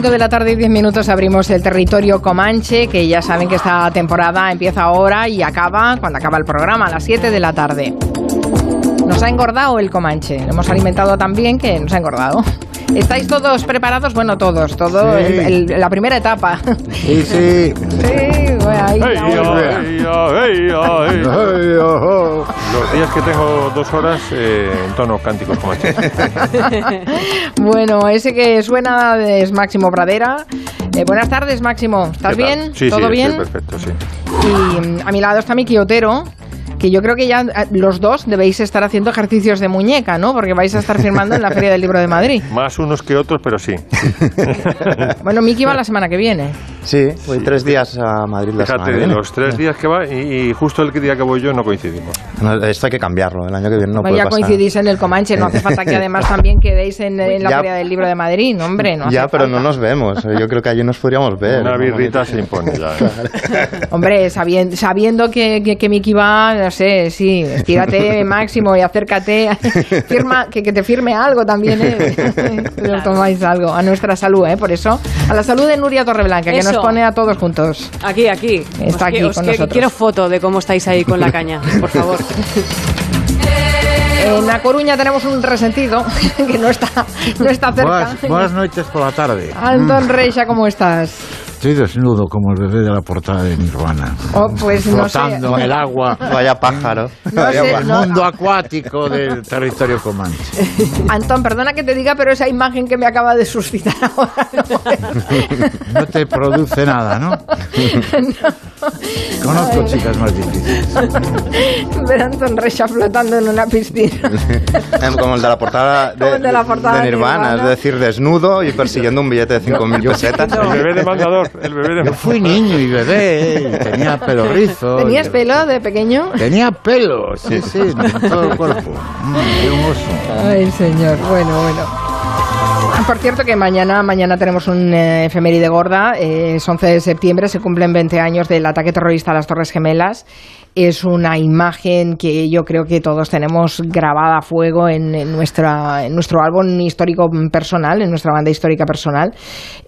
Son las 5 de la tarde y 10 minutos. Abrimos el territorio Comanche, que ya saben que esta temporada empieza ahora y acaba cuando acaba el programa, a las 7 de la tarde. Nos ha engordado el Comanche. Lo hemos alimentado tan bien que nos ha engordado. ¿Estáis todos preparados? Bueno, todos, todo Sí. el- el- la primera etapa. Sí, sí. Sí, bueno, ahí. Los días que tengo dos horas eh, en tono cánticos como este. Bueno, ese que suena es Máximo Pradera. Eh, buenas tardes, Máximo. ¿Estás bien? Sí, ¿Todo sí, bien? estoy perfecto, sí. Y mm, a mi lado está Miki Otero, que yo creo que ya eh, los dos debéis estar haciendo ejercicios de muñeca, ¿no? Porque vais a estar firmando en la Feria del Libro de Madrid. Más unos que otros, pero sí. Bueno, Miki va la semana que viene. Sí, voy tres días a Madrid la semana Fíjate, que de viene. los tres días que va y, y justo el día que voy yo no coincidimos. No, esto hay que cambiarlo, el año que viene no Bueno, puede ya pasar. coincidís en el Comanche, no hace falta que además también quedéis en, en la Ya. Feria del Libro de Madrid, no, hombre, no hace ya, pero falta. no nos vemos. Yo creo que allí nos podríamos ver. Una birrita se impone ya. ¿eh? Hombre, sabiendo, sabiendo que, que, que Miki va, no sé, sí, tírate máximo y acércate, firma, que, que te firme algo también, ¿eh? Os tomáis algo, a nuestra salud, ¿eh? Por eso, a la salud de Nuria Torreblanca, que nos pone a todos juntos. Aquí, aquí. Está Os aquí que- os con que- nosotros. Quiero foto de cómo estáis ahí con la caña, por favor. En La Coruña tenemos un resentido que no está, no está cerca. Buenas, buenas noches por la tarde. Antón Reixa, ¿cómo estás? Estoy desnudo como el bebé de la portada de Nirvana. Oh, pues no sé. flotando en el agua. Vaya pájaro. No Vaya sé, pájaro. El no. mundo acuático del territorio comanche. Antón, perdona que te diga, pero esa imagen que me acaba de suscitar ahora no No te produce nada, ¿no? Conozco chicas más difíciles. Ver a Reixa flotando en una piscina. Em, Como el de la portada de, Como el de la portada de Nirvana, Nirvana. es decir, desnudo y persiguiendo un billete de 5.000 pesetas. El bebé demandador, el bebé Yo demandador. fui niño y bebé, y tenía pelo rizo. ¿Tenías y- pelo de pequeño? Tenía pelo, sí, sí, en todo el cuerpo. Mm, un oso. Ay, señor. Bueno, bueno. Por cierto que mañana, mañana tenemos un eh, efeméride gorda, eh, es 11 de septiembre, se cumplen 20 años del ataque terrorista a las Torres Gemelas. Es una imagen que yo creo que todos tenemos grabada a fuego en, en nuestra, en nuestro álbum histórico personal, en nuestra banda histórica personal,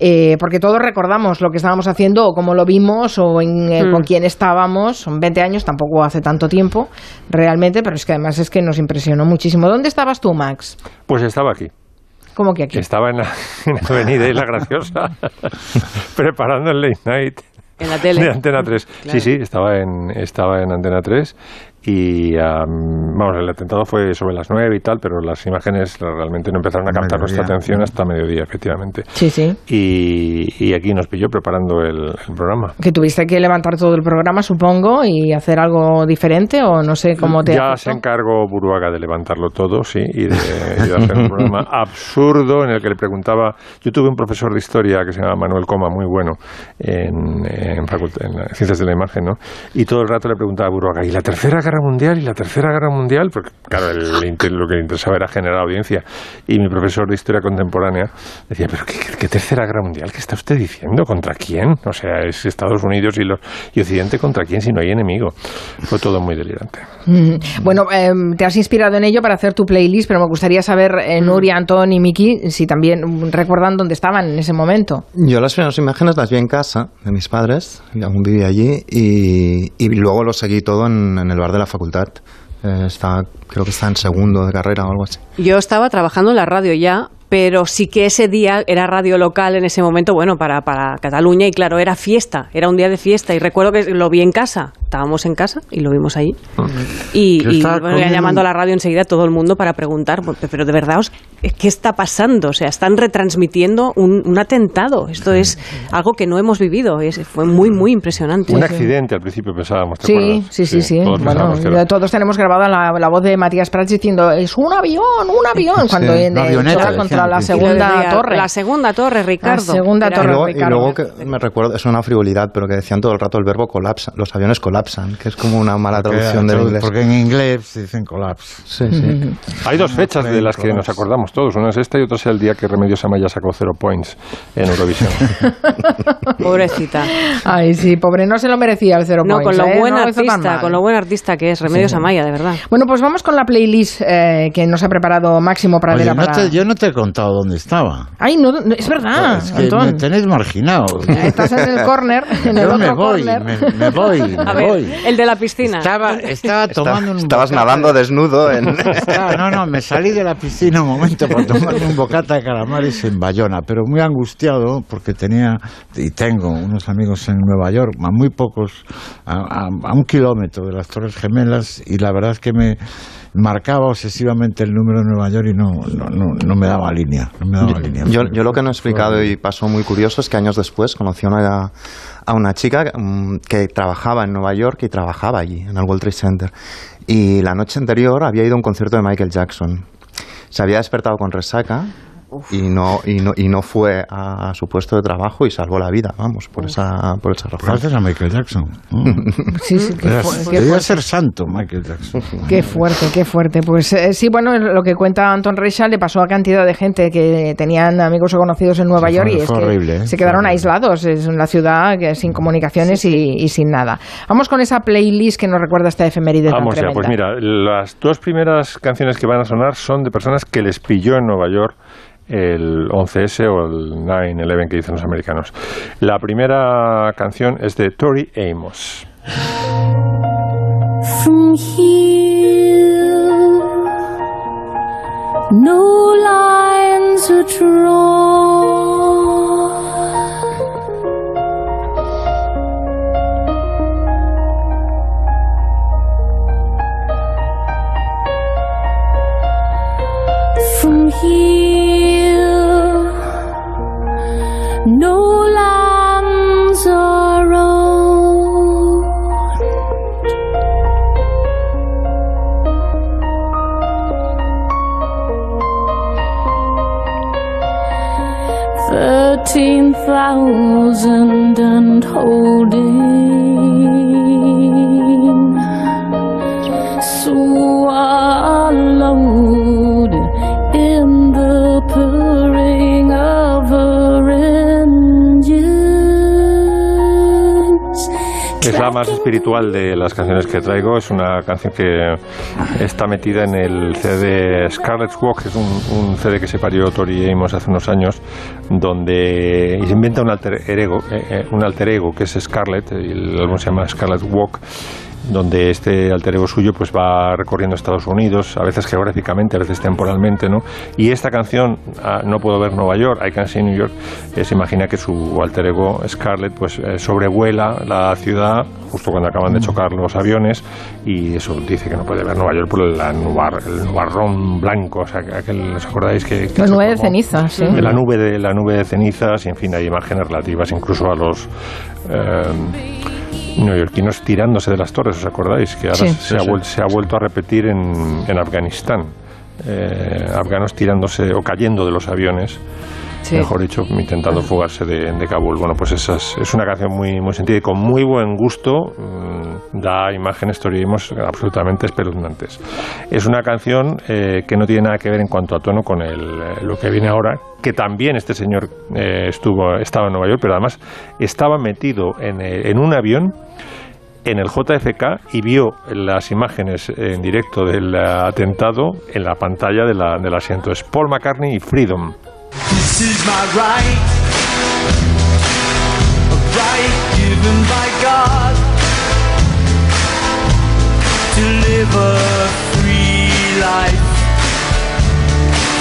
eh, porque todos recordamos lo que estábamos haciendo o cómo lo vimos o en, eh, con quién estábamos. Son 20 años, tampoco hace tanto tiempo realmente, pero es que además es que nos impresionó muchísimo. ¿Dónde estabas tú, Max? Pues estaba aquí. ¿Cómo que aquí? Estaba en la, en la Avenida y la Graciosa, preparando el late night En la tele. de Antena 3. Claro. Sí, sí, estaba en, estaba en Antena 3 y, am, vamos, el atentado fue sobre las 9 y tal, pero las imágenes realmente no empezaron a captar nuestra atención hasta mediodía, efectivamente. Sí, sí. Y, y aquí nos pilló preparando el, el programa. Que tuviste que levantar todo el programa, supongo, y hacer algo diferente, o no sé cómo te. Ya se encargó Buruaga de levantarlo todo, sí, y de, y de hacer un programa absurdo en el que le preguntaba. Yo tuve un profesor de historia que se llama Manuel Coma, muy bueno, en, en, en Ciencias de la Imagen, ¿no? Y todo el rato le preguntaba a Buruaga, ¿y la Tercera Guerra Mundial? ¿Y la Tercera Guerra Mundial? Porque, claro, el- lo que le interesaba era generar audiencia. Y mi profesor de historia contemporánea decía, ¿pero qué, qué Tercera Guerra Mundial? ¿Qué está usted diciendo? ¿Contra quién? O sea, es Estados Unidos y, los, y Occidente contra quién si no hay enemigo. Fue todo muy delirante. Mm. Bueno, em, te has inspirado en ello para hacer tu playlist, pero me gustaría saber, eh, Nuria, Antón y Miki, si también mm, recuerdan dónde estaban en ese momento. Yo las primeras imágenes las vi en casa de mis padres, y aún vivía allí, y, y luego lo seguí todo en, en el bar de la facultad. Eh, estaba, creo que está en segundo de carrera o algo así. Yo estaba trabajando en la radio ya, pero sí que ese día era radio local en ese momento, bueno, para, para Cataluña, y claro, era fiesta, era un día de fiesta, y recuerdo que lo vi en casa, estábamos en casa y lo vimos ahí. Y, Yo y, estaba bueno, ya llamando a la radio enseguida todo el mundo para preguntar, "Pues, pero de verdad, os- ¿qué está pasando? O sea, están retransmitiendo un, un atentado, esto es algo que no hemos vivido, es, fue muy, muy impresionante. Un accidente al principio pensábamos, ¿te Sí, acuerdas? sí, sí, sí. todos Bueno, era- todos tenemos grabada la, la voz de Matías Prats diciendo es un avión, un avión, cuando en, avioneta, contra la. Y segunda torre. La segunda torre, Ricardo. segunda Era- Y torre. luego, y luego que me recuerdo, es una frivolidad, pero que decían todo el rato el verbo colapsa, los aviones colapsan. Colapsan, que es como una mala traducción del inglés. Porque en inglés se dicen collapse. Sí, sí. Hay dos fechas de las que nos acordamos todos. Una es esta y otra es el día que Remedios Amaya sacó cero points en Eurovisión. Pobrecita. Ay, sí, pobre, no se lo merecía el cero No, points, con lo ¿eh? buen No artista, con lo buen artista que es Remedios Amaya, de verdad. Bueno, pues vamos con la playlist eh, que nos ha preparado Máximo Oye, Pradera no para... te- yo no te he contado dónde estaba. Ay, no, no, es verdad, es que Antón. me tenéis marginado. Estás en el corner, en el Yo otro me voy, corner. me, me voy, me A ver, el de la piscina. Estaba, estaba tomando un Estabas bocata nadando desnudo en... Estaba- no, no, me salí de la piscina un momento para tomarme un bocata de calamares en Bayona, pero muy angustiado porque tenía y tengo unos amigos en Nueva York, a muy pocos, a, a- a un kilómetro de las Torres Gemelas, y la verdad es que me marcaba obsesivamente el número de Nueva York y no, no, no, no me daba línea. No me daba línea. Yo, yo lo que no he explicado y pasó muy curioso es que años después conocí a una, a una chica mm, que trabajaba en Nueva York y trabajaba allí, en el World Trade Center. Y la noche anterior había ido a un concierto de Michael Jackson. Se había despertado con resaca y no, y, no, y no fue a, a su puesto de trabajo y salvó la vida, vamos, por esa, por esa razón. Gracias a Michael Jackson. Sí, sí, qué, qué Debía ser santo Michael Jackson. qué fuerte, qué fuerte. Pues eh, sí, bueno, lo que cuenta Anton Reichel le pasó a cantidad de gente que tenían amigos o conocidos en Nueva Sí, York fue- y es que horrible, ¿eh? se quedaron horrible. aislados. Es una ciudad que sin comunicaciones y, y sin nada. Vamos con esa playlist que nos recuerda esta efeméride tan Vamos ya, tremenda. pues mira, las dos primeras canciones que van a sonar son de personas que les pilló en Nueva York el 11S o el 9-11 que dicen los americanos. La primera canción es de Tori Amos. From here, no lines are drawn. Thousand and más espiritual de las canciones que traigo. Es una canción que está metida en el CD Scarlet's Walk, que es un, un CD que se parió Tori Amos hace unos años, donde y se inventa un alter ego, eh, eh, un alter ego que es Scarlett, el álbum se llama Scarlet Walk donde este alter ego suyo pues va recorriendo Estados Unidos, a veces geográficamente, a veces temporalmente, ¿no? Y esta canción, ah, No puedo ver Nueva York, I Can See New York, eh, se imagina que su alter ego Scarlett pues eh, sobrevuela la ciudad justo cuando acaban de chocar los aviones y eso dice que no puede ver Nueva York por la nubar, el nubarrón blanco, o sea, aquel, ¿os acordáis que, que La nube de cenizas, sí. de la nube de la nube de cenizas y en fin hay imágenes relativas incluso a los eh, neoyorquinos tirándose de las torres, ¿os acordáis? Que ahora Sí. se, ha vuel- se ha vuelto a repetir en, en Afganistán. Eh, afganos tirándose o cayendo de los aviones, Sí. mejor dicho, intentando fugarse de, de Kabul. Bueno, pues esa es, es una canción muy, muy sentida y con muy buen gusto. mm, da imágenes, teorismos absolutamente espeluznantes. Es una canción eh, que no tiene nada que ver en cuanto a tono con el, eh, lo que viene ahora, que también este señor eh, estuvo, estaba en Nueva York, pero además estaba metido en, eh, en un avión en el JFK y vio las imágenes en directo del atentado en la pantalla de la- del asiento. Es Paul McCartney y Freedom. This is my right, a right given by God to live a free life,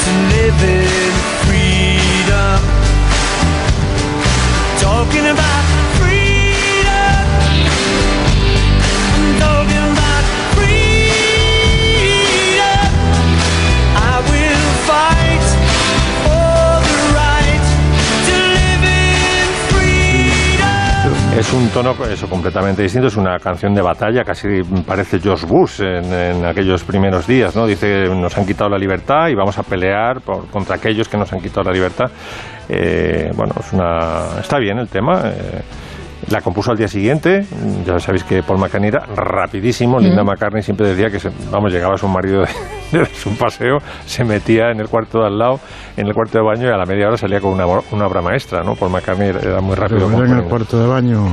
to live in freedom. Talking about Es un tono eso completamente distinto, es una canción de batalla, casi parece George Bush en, en aquellos primeros días, ¿no? Dice nos han quitado la libertad y vamos a pelear por- contra aquellos que nos han quitado la libertad. Eh, bueno, es una, está bien el tema. eh, La compuso al día siguiente, ya sabéis que Paul McCartney era rapidísimo, Linda McCartney siempre decía que, se- vamos, llegaba su marido de, de su paseo, se metía en el cuarto de al lado, en el cuarto de baño y a la media hora salía con una, una obra maestra, ¿no? Paul McCartney era, muy rápido. Pero ¿Era en el cuarto de baño?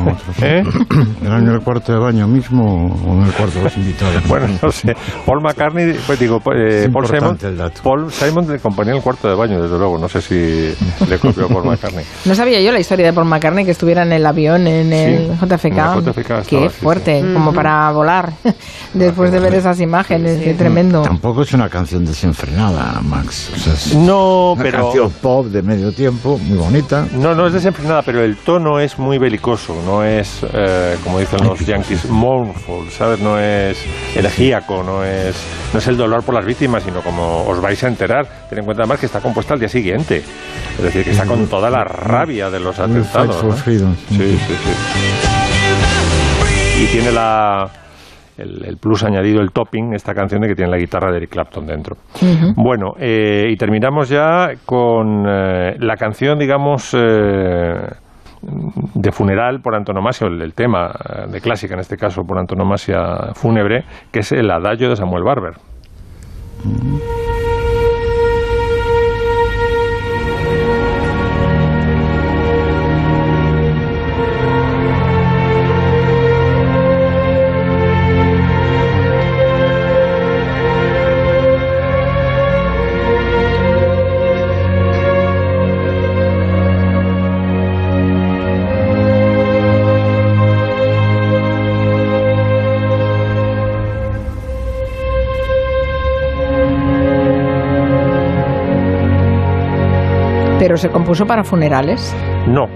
¿Eh? ¿Era en el cuarto de baño mismo o en el cuarto de los invitados? Bueno, no sé. Paul McCartney, pues digo, eh, Es Paul Simon, importante el dato. Paul Simon le componía en el cuarto de baño, desde luego. No sé si le copió Paul McCartney. No sabía yo la historia de Paul McCartney que estuviera en el avión en el Sí, JFK. en JFK estaba, Qué sí, sí. fuerte, como para volar. Después de ver esas imágenes, qué tremendo. Tampoco es una canción desenfrenada, Max. O sea, es No, una pero... canción pop de medio tiempo, muy bonita. No, no es desenfrenada, pero el tono es muy belicoso, no es, eh, como dicen los yankees, mournful, ¿sabes? No es elegíaco, no es, no es el dolor por las víctimas, sino como os vais a enterar. Ten en cuenta además que está compuesta al día siguiente, es decir, que está con toda la rabia de los atentados. ¿no? Sí, sí, sí. Y tiene la, el, el plus añadido, el topping, esta canción de que tiene la guitarra de Eric Clapton dentro. Bueno, eh, y terminamos ya con eh, la canción, digamos, eh, de funeral por antonomasia, el, el tema eh, de clásica, en este caso por antonomasia fúnebre, que es el adagio de Samuel Barber. Se compuso para funerales. No.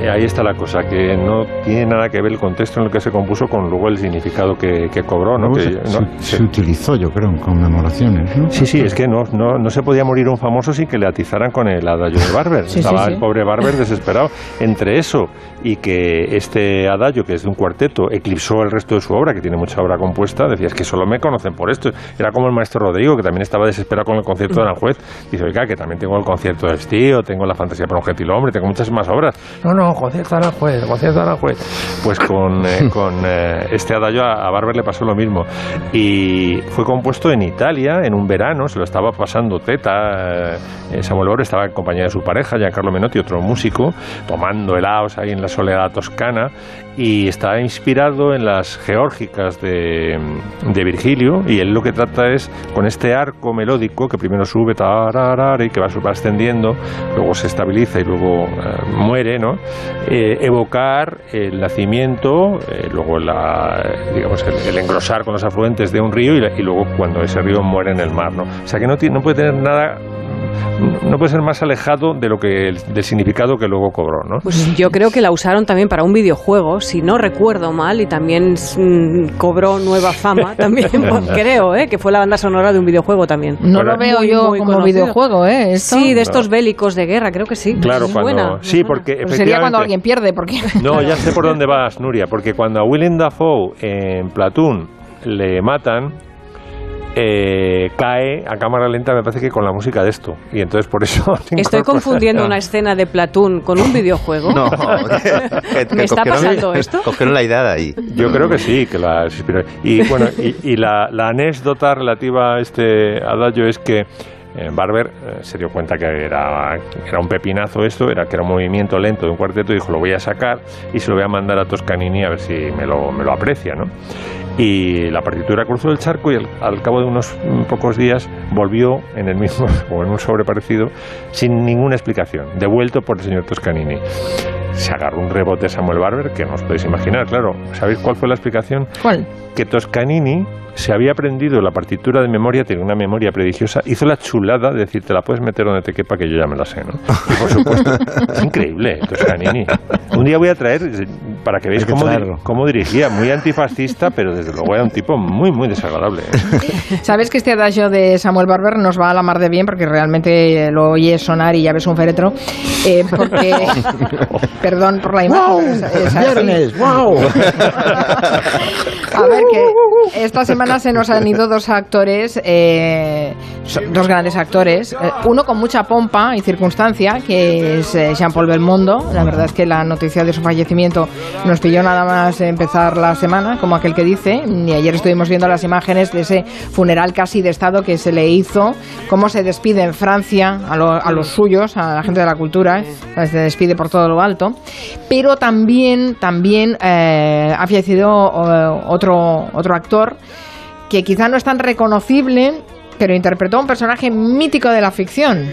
Eh, Ahí está la cosa, que no tiene nada que ver el contexto en el que se compuso con luego el significado que, que cobró, ¿no? Que, se, no, se- se- se utilizó, yo creo, en conmemoraciones. ¿no? Sí, sí, es que no, no, no se podía morir un famoso sin que le atizaran con el adagio de Barber. Sí, Estaba sí. el pobre Barber desesperado. Entre eso y que este adagio, que es de un cuarteto, eclipsó el resto de su obra, que tiene mucha obra compuesta, decía, es que solo me conocen por esto. Era como el maestro Rodrigo, que también estaba desesperado con el concierto de Aranjuez. Dice, oiga, que también tengo el concierto de Estío, tengo la fantasía para un gentilhombre, tengo muchas más obras. No, no, Aranjuez, concierto de Aranjuez. Pues con, eh, con eh, este adagio a, a Barber le pasó lo mismo. Y fue compuesto en Italia, en un verano, se lo estaba pasando teta. eh, Samuel Barber estaba en compañía de su pareja, Giancarlo Menotti, otro músico, tomando helados ahí en la soledad toscana. Y está inspirado en las geórgicas de, Virgilio. Y él lo que trata es, con este arco melódico que primero sube tararara, y que va, va ascendiendo, luego se estabiliza y luego eh, muere, ¿no? Eh, evocar el nacimiento, eh, luego la, el, engrosar con los afluentes de un río y, y luego cuando ese río muere en el mar, ¿no? O sea que no, no puede tener nada, no puede ser más alejado de lo que del significado que luego cobró, ¿no? Pues yo creo que la usaron también para un videojuego, si no recuerdo mal, y también mm, cobró nueva fama, también creo, ¿eh? que fue la banda sonora de un videojuego también. No lo veo muy, yo muy como conocido. videojuego, ¿eh? Esto. Sí, de estos bélicos de guerra, creo que sí. Claro, Es cuando buena, sí, porque Pero sería cuando alguien pierde, porque... No, ya sé por dónde vas, Nuria, porque cuando a Willem Dafoe en Platoon le matan, eh, cae a cámara lenta, me parece que con la música de esto. Y entonces por eso. Estoy confundiendo una escena de Platoon con un videojuego. No, que, que ¿Me está cogieron- pasando esto? Cogieron la idea de ahí. Yo creo que sí, que la inspiró. Y bueno, y, y la, la anécdota relativa a este adagio es que eh, Barber eh, se dio cuenta que era, era un pepinazo esto, era que era un movimiento lento de un cuarteto, y dijo, lo voy a sacar y se lo voy a mandar a Toscanini a ver si me lo, me lo aprecia, ¿no? Y la partitura cruzó el charco y al, cabo de unos mm, pocos días volvió en el mismo, o en un sobre parecido, sin ninguna explicación, devuelto por el señor Toscanini. Se agarró un rebote Samuel Barber, que no os podéis imaginar, claro. ¿Sabéis cuál fue la explicación? ¿Cuál? Que Toscanini se había aprendido la partitura de memoria, tiene una memoria prodigiosa, hizo la chulada de decir, te la puedes meter donde te quepa, que yo ya me la sé, ¿no? Y por supuesto, es increíble, Toscanini. Un día voy a traer, para que veáis que cómo, di- traerlo. cómo dirigía, muy antifascista, pero desde luego era un tipo muy, muy desagradable. ¿eh? Sabes que este adagio de Samuel Barber nos va a la mar de bien porque realmente eh, lo oyes sonar y ya ves un féretro. eh, porque, perdón por la imagen. pero es- es así. ¡Viernes! ¡Wow! A ver, esta semana se nos han ido dos actores, eh, dos grandes actores. eh, uno con mucha pompa y circunstancia, que es eh, Jean-Paul Belmondo. La verdad es que la noticia de su fallecimiento nos pilló nada más empezar la semana, como aquel que dice. Y ayer estuvimos viendo las imágenes de ese funeral casi de Estado que se le hizo, cómo se despide en Francia a, lo- a los suyos, a la gente de la cultura, eh, se despide por todo lo alto. Pero también, también eh, ha fallecido eh, otro, otro actor que quizá no es tan reconocible, pero interpretó a un personaje mítico de la ficción.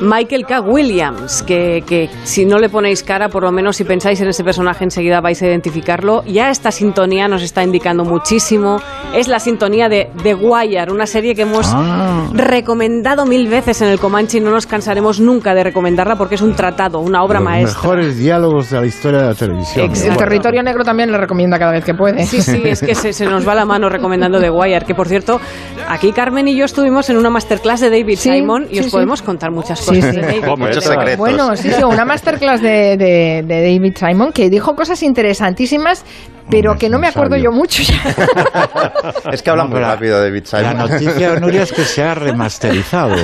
Michael K. Williams, que, que si no le ponéis cara, por lo menos si pensáis en ese personaje enseguida vais a identificarlo. Ya esta sintonía nos está indicando muchísimo. Es la sintonía de The Wire, una serie que hemos Ah. recomendado mil veces en el Comanche y no nos cansaremos nunca de recomendarla porque es un tratado, una obra Los maestra. mejores diálogos de la historia de la televisión. Exacto. El territorio negro también le recomienda cada vez que puede. Sí, sí, es que se, se nos va la mano recomendando The Wire, que por cierto, aquí Carmen y yo estuvimos en una masterclass de David Sí, Simon y sí, os sí. podemos contar muchas Sí, cosas sí. de David. Muchos secretos. Bueno, sí, sí, una masterclass de, de- de David Simon que dijo cosas interesantísimas, pero que no me acuerdo sabio. yo mucho ya. Es que habla No, muy la- rápido David La Simon. noticia, Nuria, es que se ha remasterizado.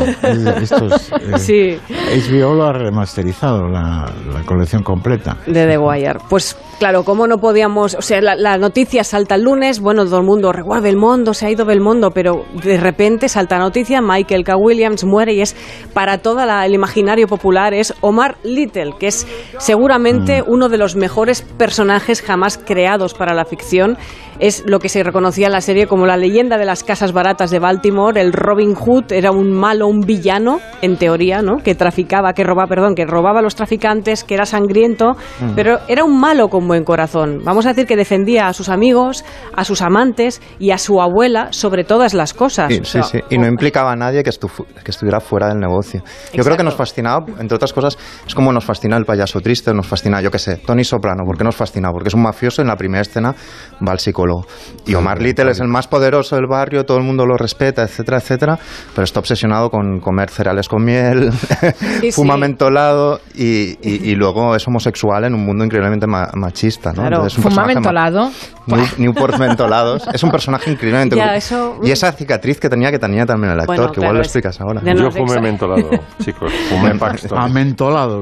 Estos, eh, Sí. HBO lo ha remasterizado, la, la colección completa. de The Wire. Pues claro, ¿cómo no podíamos...? O sea, la, la noticia salta el lunes, bueno, todo el mundo, reguarda Belmondo, se ha ido Belmondo, pero de repente salta la noticia, Michael K. Williams muere y es para todo el imaginario popular, es Omar Little, que es seguramente uno de los mejores personajes jamás creados para la ficción. Es lo que se reconocía en la serie como la leyenda de las casas baratas de Baltimore, el Robin Hood era un malo, un villano, en teoría, ¿no? Que traficaba, que robaba, perdón, que robaba a los traficantes, que era sangriento, pero era un malo con buen corazón. Vamos a decir que defendía a sus amigos, a sus amantes y a su abuela sobre todas las cosas. Sí, O sí, sea, sí. Y no implicaba a nadie que, estu- que estuviera fuera del negocio. Yo creo que nos fascinaba, entre otras cosas, es como nos fascina el payaso triste, nos fascina, yo qué sé, Tony Soprano. ¿Por qué nos fascina? Porque es un mafioso en la primera escena va al psicólogo. Y Omar Little es el más poderoso del barrio, todo el mundo lo respeta, etcétera, etcétera, pero está obsesionado con comer cereales con miel, Sí, fuma sí. mentolado y, y- y luego es homosexual en un mundo increíblemente ma- machista. ¿no? Claro, Entonces, es un Fuma mentolado. New- Newport mentolados. Es un personaje increíblemente Ya, eso- Y esa cicatriz que tenía, que tenía también el actor, Bueno, que claro, igual lo explicas ahora. No Yo fumé mentolado, chicos. Fumé Paxton.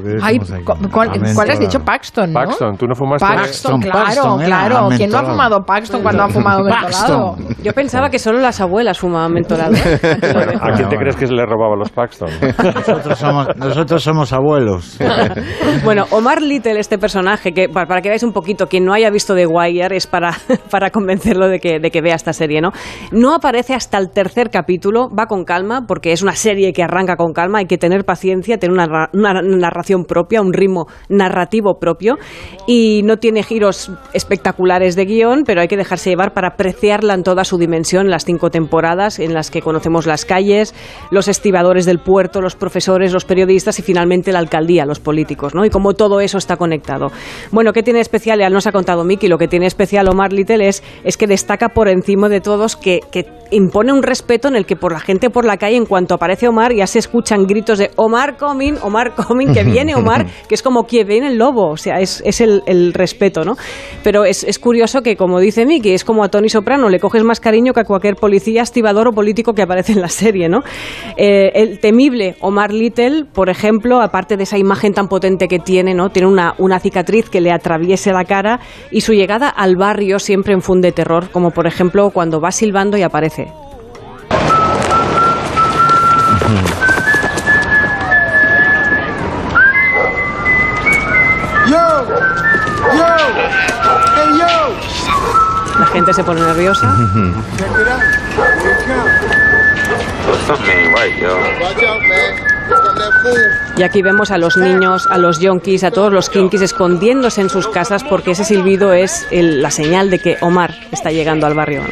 Que Ay, cu- ¿cuál, Amentolado. cuál has dicho? Paxton, ¿no? Paxton, ¿tú no fumaste? Paxton, Paxton, claro, Paxton, era claro. ¿Quién no ha fumado Paxton cuando ha fumado mentolado? Paxton. Yo pensaba que solo las abuelas fumaban mentolado. Bueno, ¿A quién te Bueno, crees que se le robaba los Paxton? Nosotros somos, nosotros somos abuelos. Bueno, Omar Little, este personaje, que para, para que veáis un poquito, quien no haya visto The Wire es para, para convencerlo de que, de que vea esta serie, ¿no? No aparece hasta el tercer capítulo, va con calma, porque es una serie que arranca con calma, hay que tener paciencia, tener una, una narración propia, un ritmo narrativo propio, y no tiene giros espectaculares de guion, pero hay que dejarse llevar para apreciarla en toda su dimensión, las cinco temporadas en las que conocemos las calles, los estibadores del puerto, los profesores, los periodistas y finalmente la alcaldía, los políticos, ¿no? Y cómo todo eso está conectado. Bueno, ¿qué tiene especial? Ya nos ha contado Miki, lo que tiene especial Omar Little es, es que destaca por encima de todos que, que impone un respeto en el que por la gente por la calle, en cuanto aparece Omar, ya se escuchan gritos de Omar coming, Omar coming, que viene Omar, que es como que viene el lobo, o sea, es, es el, el respeto, ¿no? Pero es, es curioso que, como dice Miki, es como a Tony Soprano, le coges más cariño que a cualquier policía, estibador o político que aparece en la serie, ¿no? Eh, el temible Omar Little, por ejemplo, aparte de esa imagen tan potente que tiene, ¿no? Tiene una, una cicatriz que le atraviese la cara y su llegada al barrio siempre infunde terror, como por ejemplo cuando va silbando y aparece. gente se pone nerviosa. Y aquí vemos a los niños, a los yonkis, a todos los kinkis escondiéndose en sus casas porque ese silbido es el- la señal de que Omar está llegando al barrio.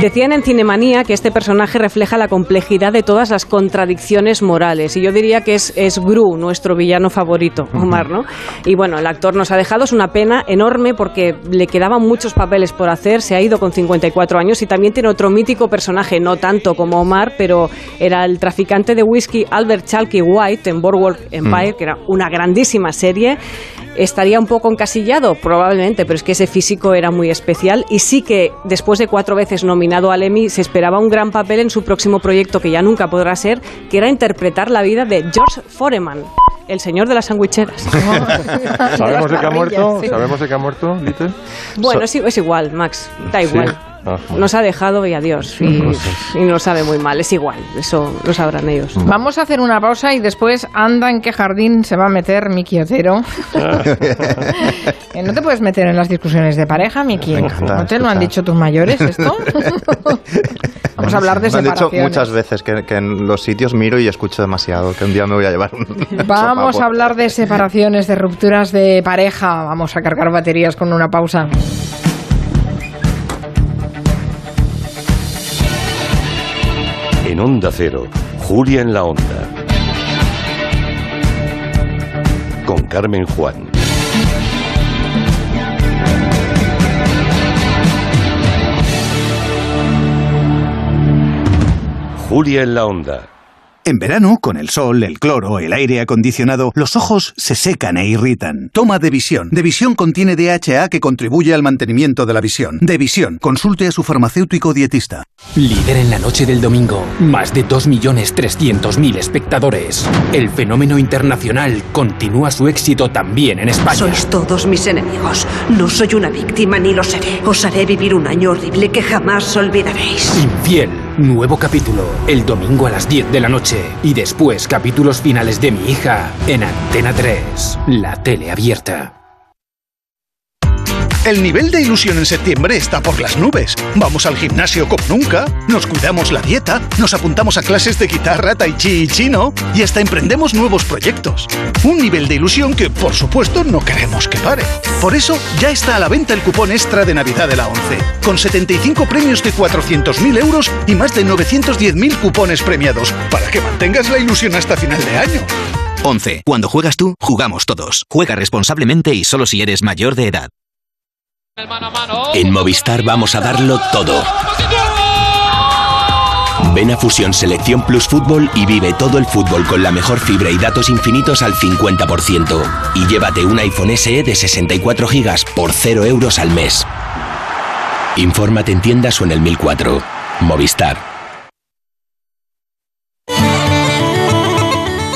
Decían en Cinemanía que este personaje refleja la complejidad de todas las contradicciones morales y yo diría que es, es Gru, nuestro villano favorito, Omar, ¿no? Y bueno, el actor nos ha dejado, es una pena enorme porque le quedaban muchos papeles por hacer, se ha ido con 54 años y también tiene otro mítico personaje, no tanto como Omar, pero era el traficante de whisky Albert Chalky White en Boardwalk Empire, que era una grandísima serie. ¿Estaría un poco encasillado? Probablemente, pero es que ese físico era muy especial y sí que después de cuatro veces nominado al Emmy se esperaba un gran papel en su próximo proyecto que ya nunca podrá ser, que era interpretar la vida de George Foreman, el señor de las sandwicheras. ¿Sabemos de qué ha muerto? ¿Sabemos de qué ha muerto, Little? Bueno, es, es igual, Max, da igual. Sí. Ah, bueno. Nos ha dejado y adiós. Y, y nos sabe muy mal, es igual, eso lo sabrán ellos. Vamos a hacer una pausa y después anda en qué jardín se va a meter Miki Otero. Que no te puedes meter en las discusiones de pareja, Miki. ¿No te lo han dicho tus mayores esto? Vamos a hablar de Me han dicho separaciones. muchas veces que, que en los sitios miro y escucho demasiado, que un día me voy a llevar un Vamos a hablar de separaciones, de rupturas de pareja. Vamos a cargar baterías con una pausa. En Onda Cero, Julia en la Onda. Con Carmen Juan. Julia en la Onda. En verano, con el sol, el cloro, el aire acondicionado, los ojos se secan e irritan. Toma Devisión. Devisión contiene DHA que contribuye al mantenimiento de la visión. Devisión. Consulte a su farmacéutico dietista. Líder en la noche del domingo. Más de 2.300.000 espectadores. El fenómeno internacional continúa su éxito también en España. Sois todos mis enemigos. No soy una víctima ni lo seré. Os haré vivir un año horrible que jamás olvidaréis. Infiel. Nuevo capítulo. El domingo a las 10 de la noche. Y después capítulos finales de mi hija en Antena 3. La tele abierta. El nivel de ilusión en septiembre está por las nubes. Vamos al gimnasio como nunca, nos cuidamos la dieta, nos apuntamos a clases de guitarra, tai chi y chino y hasta emprendemos nuevos proyectos. Un nivel de ilusión que, por supuesto, no queremos que pare. Por eso, ya está a la venta el cupón extra de Navidad de la 11, con 75 premios de 400.000 euros y más de 910.000 cupones premiados, para que mantengas la ilusión hasta final de año. 11. Cuando juegas tú, jugamos todos. Juega responsablemente y solo si eres mayor de edad. En Movistar vamos a darlo todo. Ven a Fusión Selección Plus Fútbol y vive todo el fútbol con la mejor fibra y datos infinitos al 50%. Y llévate un iPhone SE de 64 GB por 0 euros al mes. Infórmate en tiendas o en el 1004. Movistar.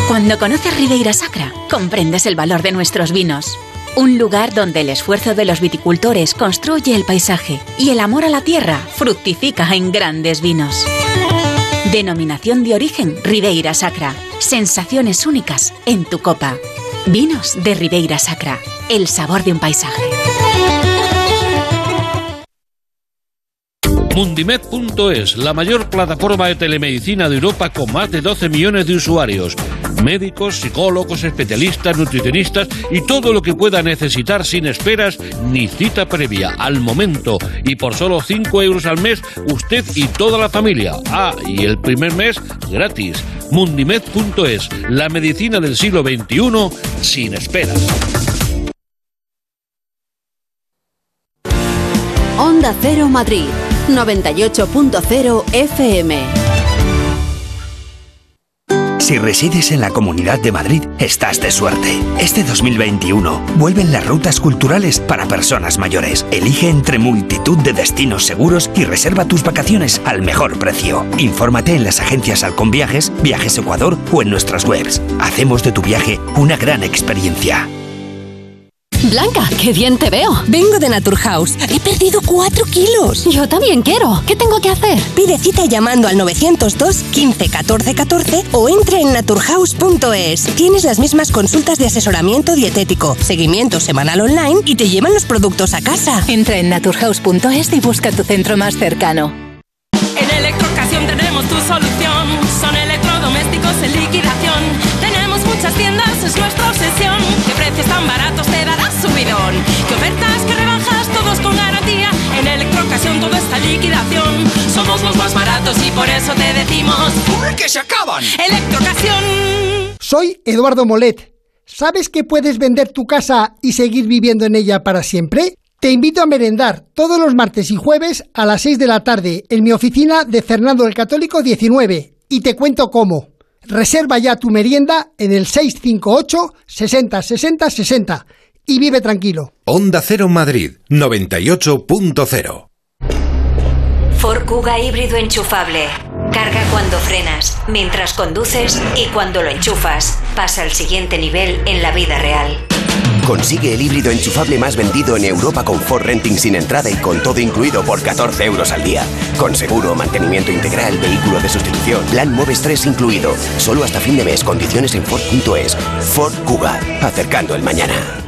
Cuando conoces Ribeira Sacra, comprendes el valor de nuestros vinos. Un lugar donde el esfuerzo de los viticultores construye el paisaje y el amor a la tierra fructifica en grandes vinos. Denominación de origen Ribeira Sacra. Sensaciones únicas en tu copa. Vinos de Ribeira Sacra. El sabor de un paisaje. Mundimed.es, la mayor plataforma de telemedicina de Europa con más de 12 millones de usuarios. Médicos, psicólogos, especialistas, nutricionistas y todo lo que pueda necesitar sin esperas ni cita previa, al momento. Y por solo 5 euros al mes, usted y toda la familia. Ah, y el primer mes gratis. Mundimed.es, la medicina del siglo XXI sin esperas. Onda Cero Madrid, 98.0 FM. Si resides en la Comunidad de Madrid, estás de suerte. Este 2021 vuelven las rutas culturales para personas mayores. Elige entre multitud de destinos seguros y reserva tus vacaciones al mejor precio. Infórmate en las agencias Halcón Viajes, Viajes Ecuador o en nuestras webs. Hacemos de tu viaje una gran experiencia. Blanca, qué bien te veo. Vengo de Naturhaus. He perdido 4 kilos. Yo también quiero. ¿Qué tengo que hacer? Pide cita llamando al 902 15 14 14 o entra en naturhaus.es. Tienes las mismas consultas de asesoramiento dietético, seguimiento semanal online y te llevan los productos a casa. Entra en naturhaus.es y busca tu centro más cercano. En Electrocasión tenemos tu solución. Son electrodomésticos en liquidación. Tenemos muchas tiendas, es nuestra obsesión. ¿Qué precios tan baratos te subidón? ¿Qué ofertas, qué rebajas, todos con garantía? En Electrocasión todo está en liquidación. Somos los más baratos y por eso te decimos ¡Que se acaban! Electrocasión. Soy Eduardo Molet. ¿Sabes que puedes vender tu casa y seguir viviendo en ella para siempre? Te invito a merendar todos los martes y jueves a las 6 de la tarde en mi oficina de Fernando el Católico 19 y te cuento cómo. Reserva ya tu merienda en el 658 60 60 60 y vive tranquilo. Onda Cero Madrid 98.0 Ford Kuga híbrido enchufable. Carga cuando frenas, mientras conduces y cuando lo enchufas. Pasa al siguiente nivel en la vida real. Consigue el híbrido enchufable más vendido en Europa con Ford Renting sin entrada y con todo incluido por 14 euros al día. Con seguro, mantenimiento integral, vehículo de sustitución, plan Moves 3 incluido. Solo hasta fin de mes, condiciones en Ford.es. Ford Kuga, acercando el mañana.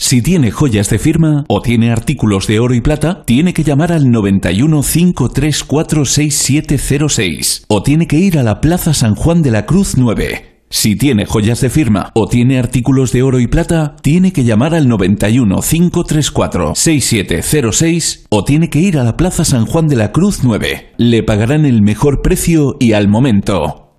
Si tiene joyas de firma o tiene artículos de oro y plata, tiene que llamar al 91 534 6706 o tiene que ir a la Plaza San Juan de la Cruz 9. Si tiene joyas de firma o tiene artículos de oro y plata, tiene que llamar al 91 534 6706 o tiene que ir a la Plaza San Juan de la Cruz 9. Le pagarán el mejor precio y al momento.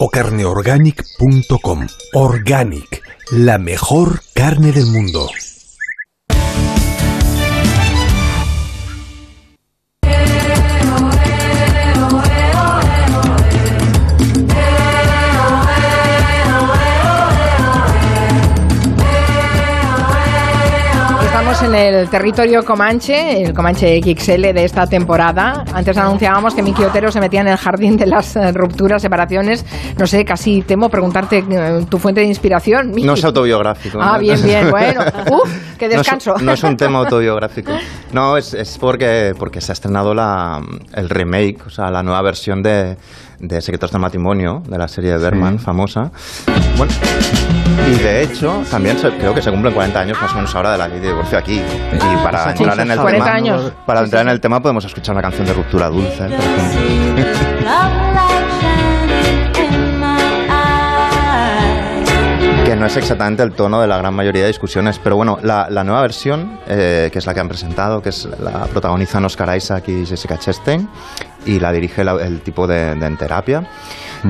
o carneorganic.com. Organic, la mejor carne del mundo. En el territorio Comanche, el Comanche XL de esta temporada. Antes anunciábamos que Miki Otero se metía en el jardín de las eh, rupturas, separaciones. No sé, casi temo preguntarte eh, tu fuente de inspiración. Miki. No es autobiográfico. Ah, ¿no? bien, bien, bueno. Uf, qué No es- descanso. No es, un tema autobiográfico. No, es, es porque, porque se ha estrenado la, el remake, o sea, la nueva versión de, de Secretos del Matrimonio, de la serie de Berman, famosa. Bueno, y de hecho, también se- creo que se cumplen 40 años más o menos ahora de la ley de divorcio aquí. Y para Sí, entrar en el 40 tema, años. para entrar en el tema podemos escuchar una canción de ruptura dulce, por ejemplo. no es exactamente el tono de la gran mayoría de discusiones, pero bueno, la, la nueva versión, eh, que es la que han presentado, que es la protagonizan Oscar Isaac y Jessica Chastain, y la dirige la- el tipo de, de En Terapia.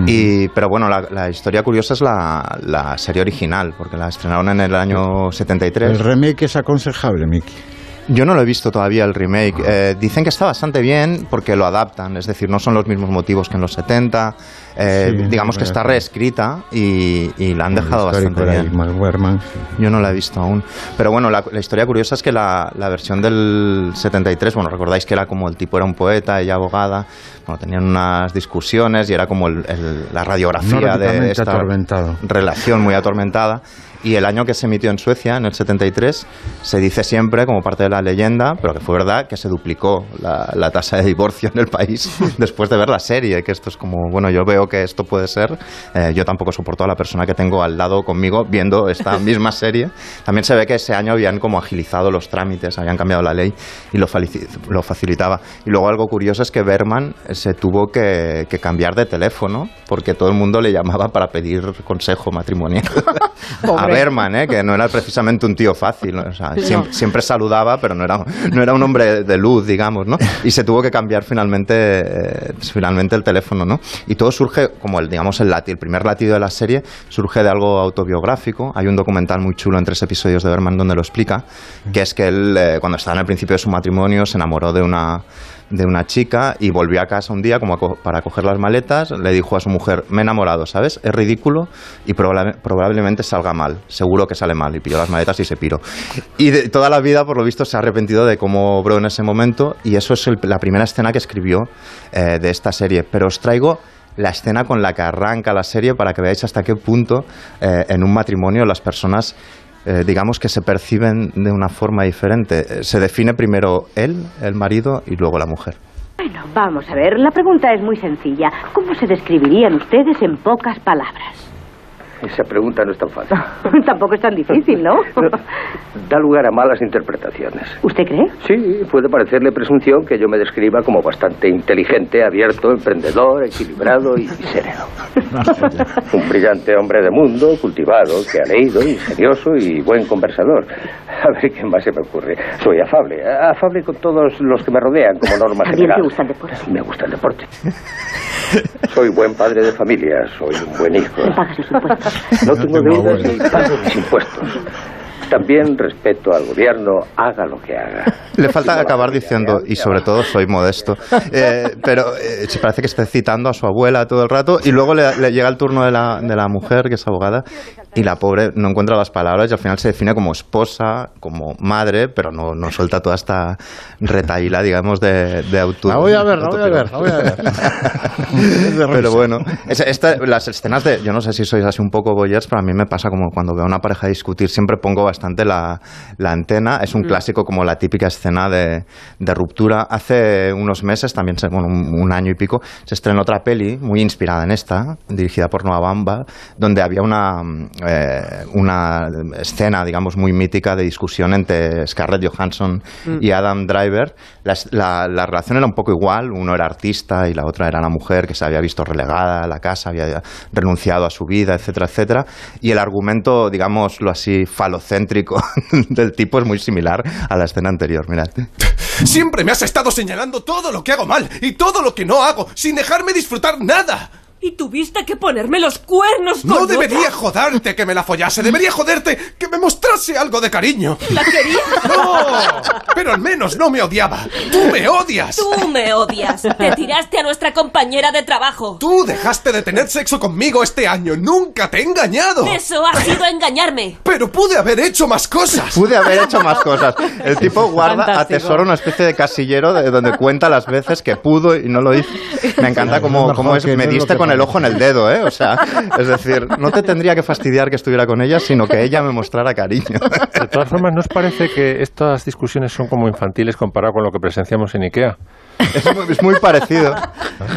Y, pero bueno, la, la historia curiosa es la, la serie original, porque la estrenaron en el año 73. El remake es aconsejable, Miki. Yo no lo he visto todavía el remake. Eh, dicen que está bastante bien porque lo adaptan, es decir, no son los mismos motivos que en los 70. Eh, Sí, digamos que está reescrita y, y la han dejado bastante bien. Yo no la he visto aún. Pero bueno, la, la historia curiosa es que la, la versión del 73, bueno, recordáis que era como el tipo era un poeta, ella abogada, bueno, tenían unas discusiones y era como el- el- la radiografía de esta atormentado. relación muy atormentada. Y el año que se emitió en Suecia, en el 73, se dice siempre, como parte de la leyenda, pero que fue verdad, que se duplicó la, la tasa de divorcio en el país después de ver la serie. Que esto es como, bueno, yo veo que esto puede ser. eh, yo tampoco soporto a la persona que tengo al lado conmigo viendo esta misma serie. También se ve que ese año habían como agilizado los trámites, habían cambiado la ley y lo, lo facilitaba. Y luego algo curioso es que Berman se tuvo que, que cambiar de teléfono porque todo el mundo le llamaba para pedir consejo matrimonial. Berman, ¿eh? que no era precisamente un tío fácil. O sea, No. siem- siempre, saludaba, pero no era, no era un hombre de luz, digamos. ¿no? Y se tuvo que cambiar finalmente, eh, finalmente el teléfono. ¿no? Y todo surge, como el, digamos, el, lati- el primer latido de la serie, surge de algo autobiográfico. Hay un documental muy chulo en tres episodios de Berman donde lo explica, que es que él, eh, cuando estaba en el principio de su matrimonio, se enamoró de una de una chica y volvió a casa un día como para coger las maletas, le dijo a su mujer, me he enamorado, ¿sabes? Es ridículo y probable- probablemente salga mal, seguro que sale mal y pilló las maletas y se piró. Y de toda la vida, por lo visto, se ha arrepentido de cómo obró en ese momento y eso es la primera escena que escribió eh, de esta serie. Pero os traigo la escena con la que arranca la serie para que veáis hasta qué punto eh, en un matrimonio las personas eh, digamos que se perciben de una forma diferente. Eh, Se define primero él, el marido, y luego la mujer. Bueno, vamos a ver. La pregunta es muy sencilla. ¿Cómo se describirían ustedes en pocas palabras? Esa pregunta no es tan fácil. Tampoco es tan difícil, ¿no? Da lugar a malas interpretaciones. ¿Usted cree? Sí, puede parecerle presunción que yo me describa como bastante inteligente, abierto, emprendedor, equilibrado y sereno. Un brillante hombre de mundo, cultivado, que ha leído, ingenioso y buen conversador. A ver qué más se me ocurre. Soy afable, afable con todos los que me rodean como norma ¿También general. te gusta el deporte? Me gusta el deporte. Soy buen padre de familia, soy un buen hijo. Pagas los impuestos. No tengo deudas y pago mis impuestos. También respeto al gobierno, haga lo que haga. Le falta acabar diciendo, y sobre todo soy modesto. Eh, pero eh, se parece que esté citando a su abuela todo el rato y luego le, le llega el turno de la, de la mujer, que es abogada, y la pobre no encuentra las palabras y al final se define como esposa, como madre, pero no, no suelta toda esta retaíla, digamos, de, de auto. La voy a ver, la voy a ver, la voy a ver. Pero bueno, es- esta- las escenas de, yo no sé si sois así un poco boyers, pero a mí me pasa como cuando veo a una pareja discutir, siempre pongo bastante la, la antena. Es un Mm. clásico como la típica escena de, de ruptura. Hace unos meses, también, se- bueno, un, un año y pico, se estrenó otra peli muy inspirada en esta, dirigida por Noah Bamba, donde había una, eh, una escena, digamos, muy mítica de discusión entre Scarlett Johansson Mm. y Adam Driver. La, la- la relación era un poco igual, uno era artista y la otra era la mujer que se había visto relegada a la casa, había renunciado a su vida, etcétera, etcétera. Y el argumento, digámoslo así, falocéntrico del tipo es muy similar a la escena anterior, mirad. Siempre me has estado señalando todo lo que hago mal y todo lo que no hago, sin dejarme disfrutar nada. Y tuviste que ponerme los cuernos con No otra. debería joderte que me la follase, debería joderte que me mostrase algo de cariño. ¿La quería? ¡No! Pero al menos no me odiaba. ¡Tú me odias! Tú me odias. Te tiraste a nuestra compañera de trabajo. Tú dejaste de tener sexo conmigo este año. Nunca te he engañado. Eso ha sido engañarme. Pero pude haber hecho más cosas. Pude haber hecho más cosas. El tipo guarda, Fantástico. atesora una especie de casillero de donde cuenta las veces que pudo y no lo hizo. Me encanta cómo, cómo es, me diste que el ojo en el dedo, ¿eh? O sea, es decir, no te tendría que fastidiar que estuviera con ella, sino que ella me mostrara cariño. De todas formas, ¿no os parece que estas discusiones son como infantiles comparado con lo que presenciamos en IKEA? Es muy, es muy parecido.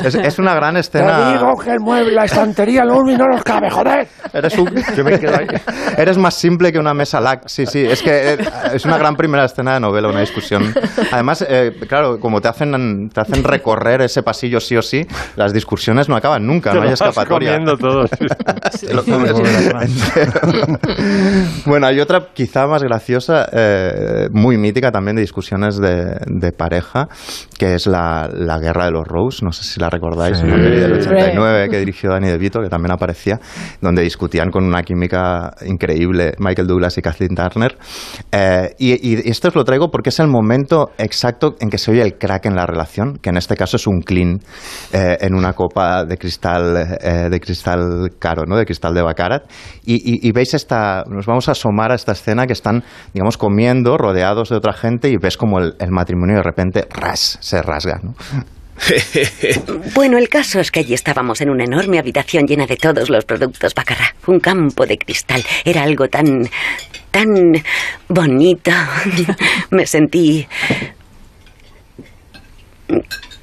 Es, es una gran escena. Te digo que el mueble, la estantería, lo y no nos cabe, joder. Eres, un- Yo me quedo ahí. Eres más simple que una mesa LAC. Sí, sí, es que eh, es una gran primera escena de novela, una discusión. Además, eh, claro, como te hacen, te hacen recorrer ese pasillo sí o sí, las discusiones no acaban nunca, Te no hay escapatoria. todo. Te lo comes bueno, hay otra quizá más graciosa, eh, muy mítica también de discusiones de, de pareja, que es la, la Guerra de los Rose, no sé si la recordáis, Sí. del Sí. 89 que dirigió Danny DeVito, que también aparecía, donde discutían con una química increíble Michael Douglas y Kathleen Turner. Eh, y, y esto os lo traigo porque es el momento exacto en que se oye el crack en la relación, que en este caso es un clean eh, en una copa de cristal, eh, de cristal caro, ¿no? de cristal de Baccarat. Y, y- y veis esta, nos vamos a asomar a esta escena que están, digamos, comiendo, rodeados de otra gente, y ves como el, el matrimonio de repente ras, se Bueno, el caso es que allí estábamos en una enorme habitación llena de todos los productos Bacarra. Un campo de cristal. Era algo tan. tan. bonito. Me sentí.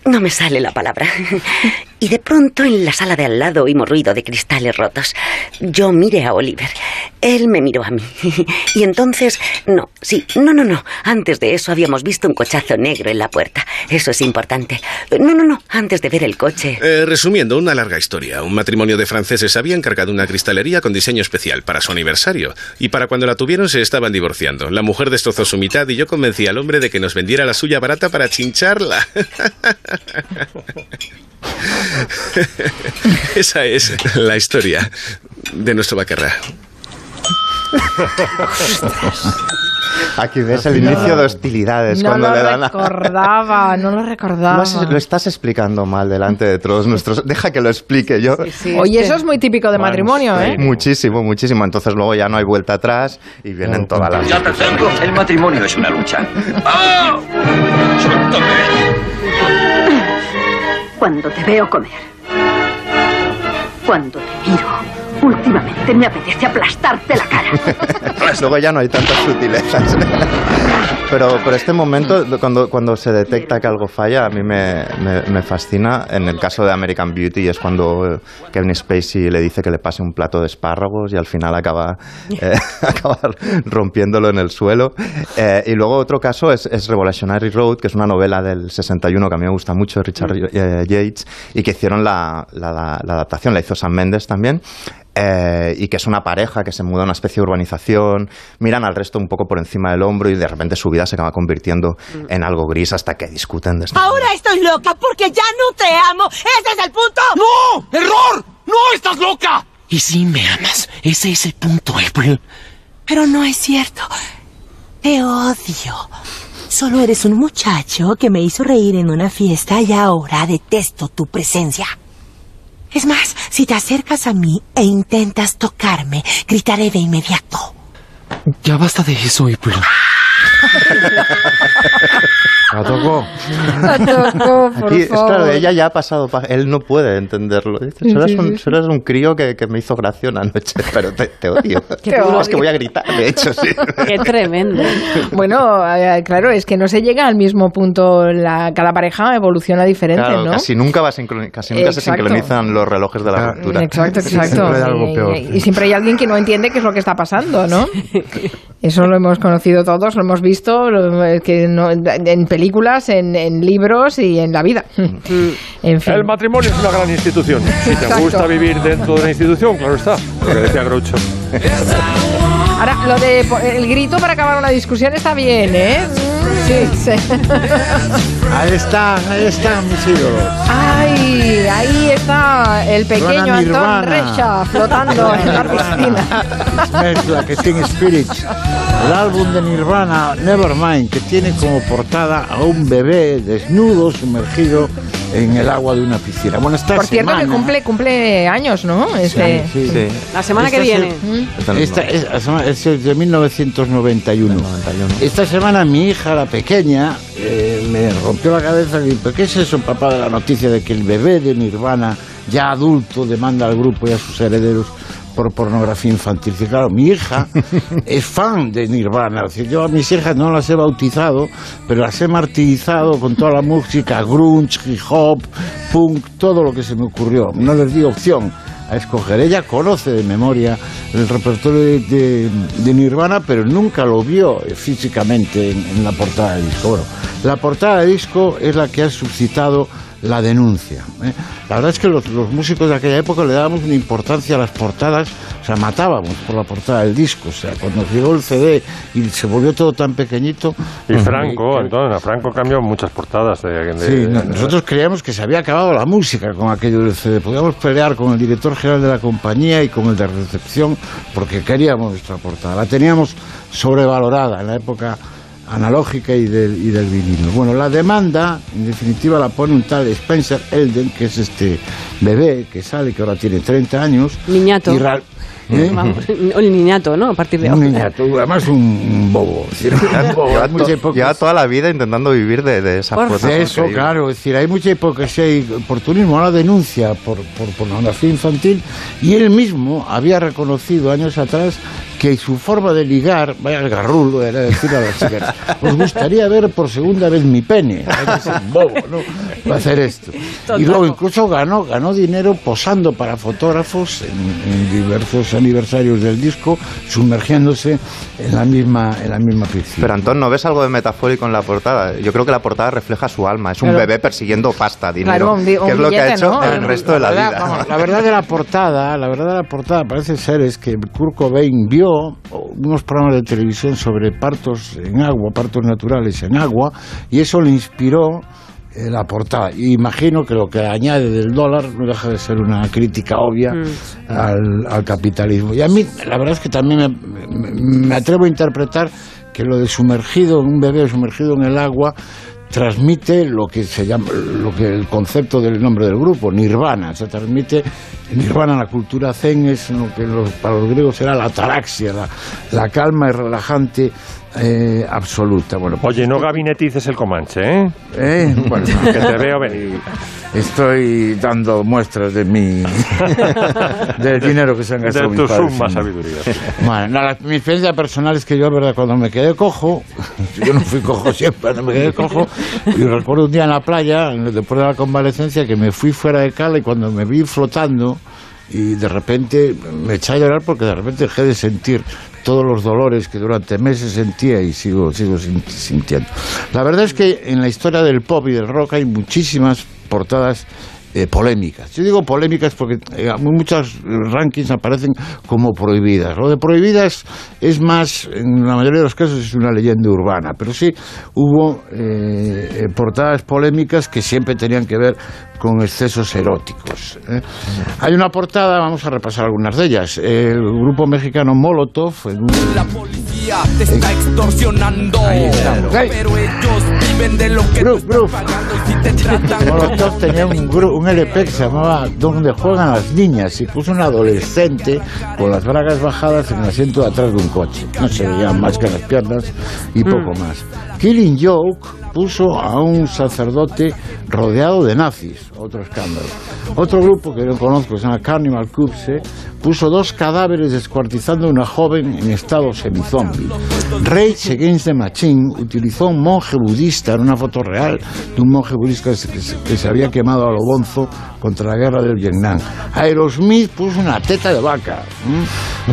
No me sale la palabra. Y de pronto en la sala de al lado oímos ruido de cristales rotos. Yo miré a Oliver. Él me miró a mí. Y entonces... No, sí, no, no, no. Antes de eso habíamos visto un cochazo negro en la puerta. Eso es importante. No, no, no. Antes de ver el coche. Eh, resumiendo, una larga historia. Un matrimonio de franceses había encargado una cristalería con diseño especial para su aniversario. Y para cuando la tuvieron se estaban divorciando. La mujer destrozó su mitad y yo convencí al hombre de que nos vendiera la suya barata para chincharla. Esa es la historia de nuestro Bacarra. Aquí ves el inicio de hostilidades No cuando lo le dan a- recordaba, no lo recordaba. Lo, has- lo estás explicando mal delante de todos nuestros. Deja que lo explique yo. Oye, eso es muy típico de matrimonio, ¿eh? Muchísimo, muchísimo. Entonces luego ya no hay vuelta atrás y vienen todas las. Ya te tengo. El matrimonio es una lucha. ¡Ah! Cuando te veo comer. Cuando te miro. Últimamente me apetece aplastarte la cara. luego ya no hay tantas sutilezas. Pero, pero este momento, cuando, cuando se detecta que algo falla, a mí me, me- me fascina. En el caso de American Beauty es cuando eh, Kevin Spacey le dice que le pase un plato de espárragos y al final acaba, eh, acaba rompiéndolo en el suelo. Eh, y luego otro caso es, es Revolutionary Road, que es una novela del 61 que a mí me gusta mucho, de Richard eh, Yates, y que hicieron la, la- la- la adaptación, la hizo Sam Mendes también. Eh, y que es una pareja que se muda a una especie de urbanización, miran al resto un poco por encima del hombro y de repente su vida se acaba convirtiendo en algo gris hasta que discuten de esto. Ahora estoy loca porque ya no te amo. ¡Ese es el punto! ¡No! ¡Error! ¡No estás loca! Y si me amas, ese es el punto, April. Pero no es cierto. Te odio. Solo eres un muchacho que me hizo reír en una fiesta y ahora detesto tu presencia. Es más, si te acercas a mí e intentas tocarme, gritaré de inmediato. Ya basta de eso, April. La tocó. La tocó, por Aquí, es favor. claro, ella ya ha pasado, pa- él no puede entenderlo. Dice, "Solo sí, es un, sí, solo es un crío que, que me hizo gracia una noche, pero te, te odio. Odio. Es que voy a gritar, de hecho, sí. Qué tremendo. Bueno, eh, claro, es que no se llega al mismo punto. La, cada pareja evoluciona diferente, Claro, ¿no? casi nunca, va sincroni- casi nunca se Exacto. sincronizan los relojes de la ruptura. Exacto, Sí, exacto. siempre hay algo Y- peor, y, sí. y siempre hay alguien que no entiende qué es lo que está pasando, ¿no? Eso lo hemos conocido todos, lo hemos visto eh, que no- en películas, en, en libros y en la vida. En fin. El matrimonio es una gran institución. Si te Exacto. gusta vivir dentro de una institución, claro está. Lo que decía Groucho. Ahora, lo de el grito para acabar una discusión está bien, ¿eh? Sí, sí. Ahí están, ahí están mis ídolos. Ay, ahí está el pequeño Antón. Recha flotando en la piscina. Que Teen Spirit, el álbum de Nirvana, Nevermind, que tiene como portada a un bebé desnudo sumergido en el agua de una piscina. Bueno, esta Por cierto, semana, que cumple, cumple años, ¿no? Este... Sí, sí. La semana que viene. se- Esta es, es de 1991. Esta semana mi hija, la pequeña, eh, me rompió la cabeza y dijo, ¿qué es eso, papá, de la noticia de que el bebé de Nirvana, ya adulto, demanda al grupo y a sus herederos por pornografía infantil? Claro, mi hija es fan de Nirvana. Decir, yo a mis hijas no las he bautizado, pero las he martirizado con toda la música, grunge, hip hop, punk, todo lo que se me ocurrió. No les di opción a escoger. Ella conoce de memoria el repertorio de, de- de Nirvana, pero nunca lo vio físicamente en, en la portada del disco. Bueno, la portada del disco es la que ha suscitado la denuncia. ¿eh? La verdad es que los, los músicos de aquella época le dábamos una importancia a las portadas, o sea, matábamos por la portada del disco. O sea, cuando llegó el CD y se volvió todo tan pequeñito. Y Franco, Antonio, Franco cambió muchas portadas de, de- Sí, no- nosotros creíamos que se había acabado la música con aquello del CD. Podíamos pelear con el director general de la compañía y con el de recepción porque queríamos nuestra portada. La teníamos sobrevalorada en la época analógica y del, y del vinilo. Bueno, la demanda, en definitiva, la pone un tal Spencer Elden, que es este bebé que sale, que ahora tiene 30 años. Niñato. Y ¿Eh? Vamos, el niñato, ¿no? A partir de Un ahora. niñato, además un, un bobo. es un. Lleva, toda la vida intentando vivir de, de esa foto. eso, increíble. claro, es decir, hay mucha hipocresía y oportunismo. Ahora denuncia por, por pornografía infantil y él mismo había reconocido años atrás que su forma de ligar, vaya el garrulo, era decir a las chicas, os gustaría ver por segunda vez mi pene. Hay que ser bobo, ¿no? Para hacer esto. Y luego incluso ganó, ganó dinero posando para fotógrafos en, en diversos aniversarios del disco, sumergiéndose en la misma, en la misma piscina. Pero Antón, ¿no ves algo de metafórico en la portada? Yo creo que la portada refleja su alma. Es un bebé persiguiendo pasta, dinero. Claro, un di- que es un lo que ha hecho ¿no? el resto de la verdad, vida. vamos, la verdad de la portada, la verdad de la portada parece ser es que Kurt Cobain vio unos programas de televisión sobre partos en agua, partos naturales en agua, y eso le inspiró la portada. Y imagino que lo que añade del dólar no deja de ser una crítica obvia al, al capitalismo. Y a mí, la verdad es que también me, me- me atrevo a interpretar que lo de sumergido, un bebé sumergido en el agua, transmite lo que se llama lo que el concepto del nombre del grupo nirvana se transmite nirvana la cultura zen es lo que los- para los griegos era la ataraxia la, la calma y relajante eh, absoluta. Bueno, pues Oye, no gabinetices el Comanche, ¿eh? ¿Eh? Bueno, Que te veo venir. Estoy dando muestras de mi del dinero que se han De gastado mis tu suma sabiduría. Bueno, no, la- mi experiencia personal es que yo, verdad, cuando me quedé cojo, yo no fui cojo siempre, cuando me quedé cojo, y recuerdo un día en la playa, después de la convalecencia, que me fui fuera de cala y cuando me vi flotando, y de repente me eché a llorar porque de repente dejé de sentir todos los dolores que durante meses sentía y sigo, sigo sin- sintiendo. La verdad es que en la historia del pop y del rock hay muchísimas portadas eh, polémicas. Yo digo polémicas porque eh, muchos rankings aparecen como prohibidas. Lo de prohibidas es más, en la mayoría de los casos, es una leyenda urbana, pero sí hubo eh, eh, portadas polémicas que siempre tenían que ver con excesos eróticos. Hay una portada, vamos a repasar algunas de ellas. El grupo mexicano Molotov, en un te está extorsionando. Pero ellos viven de lo que tú estás pagando y si te tratan Molotov tenía un, gru- un LP que se llamaba Donde juegan las niñas y puso un adolescente con las bragas bajadas en el asiento de atrás de un coche. No se veían más que las piernas y poco más. Killing Joke puso a un sacerdote rodeado de nazis, otro escándalo. Otro grupo que no conozco, se llama Carnival Corpse, puso dos cadáveres descuartizando a una joven en estado semizombie. Rage Against the Machine utilizó un monje budista en una foto real de un monje budista que se, había quemado a lo bonzo contra la guerra del Vietnam. Aerosmith puso una teta de vaca.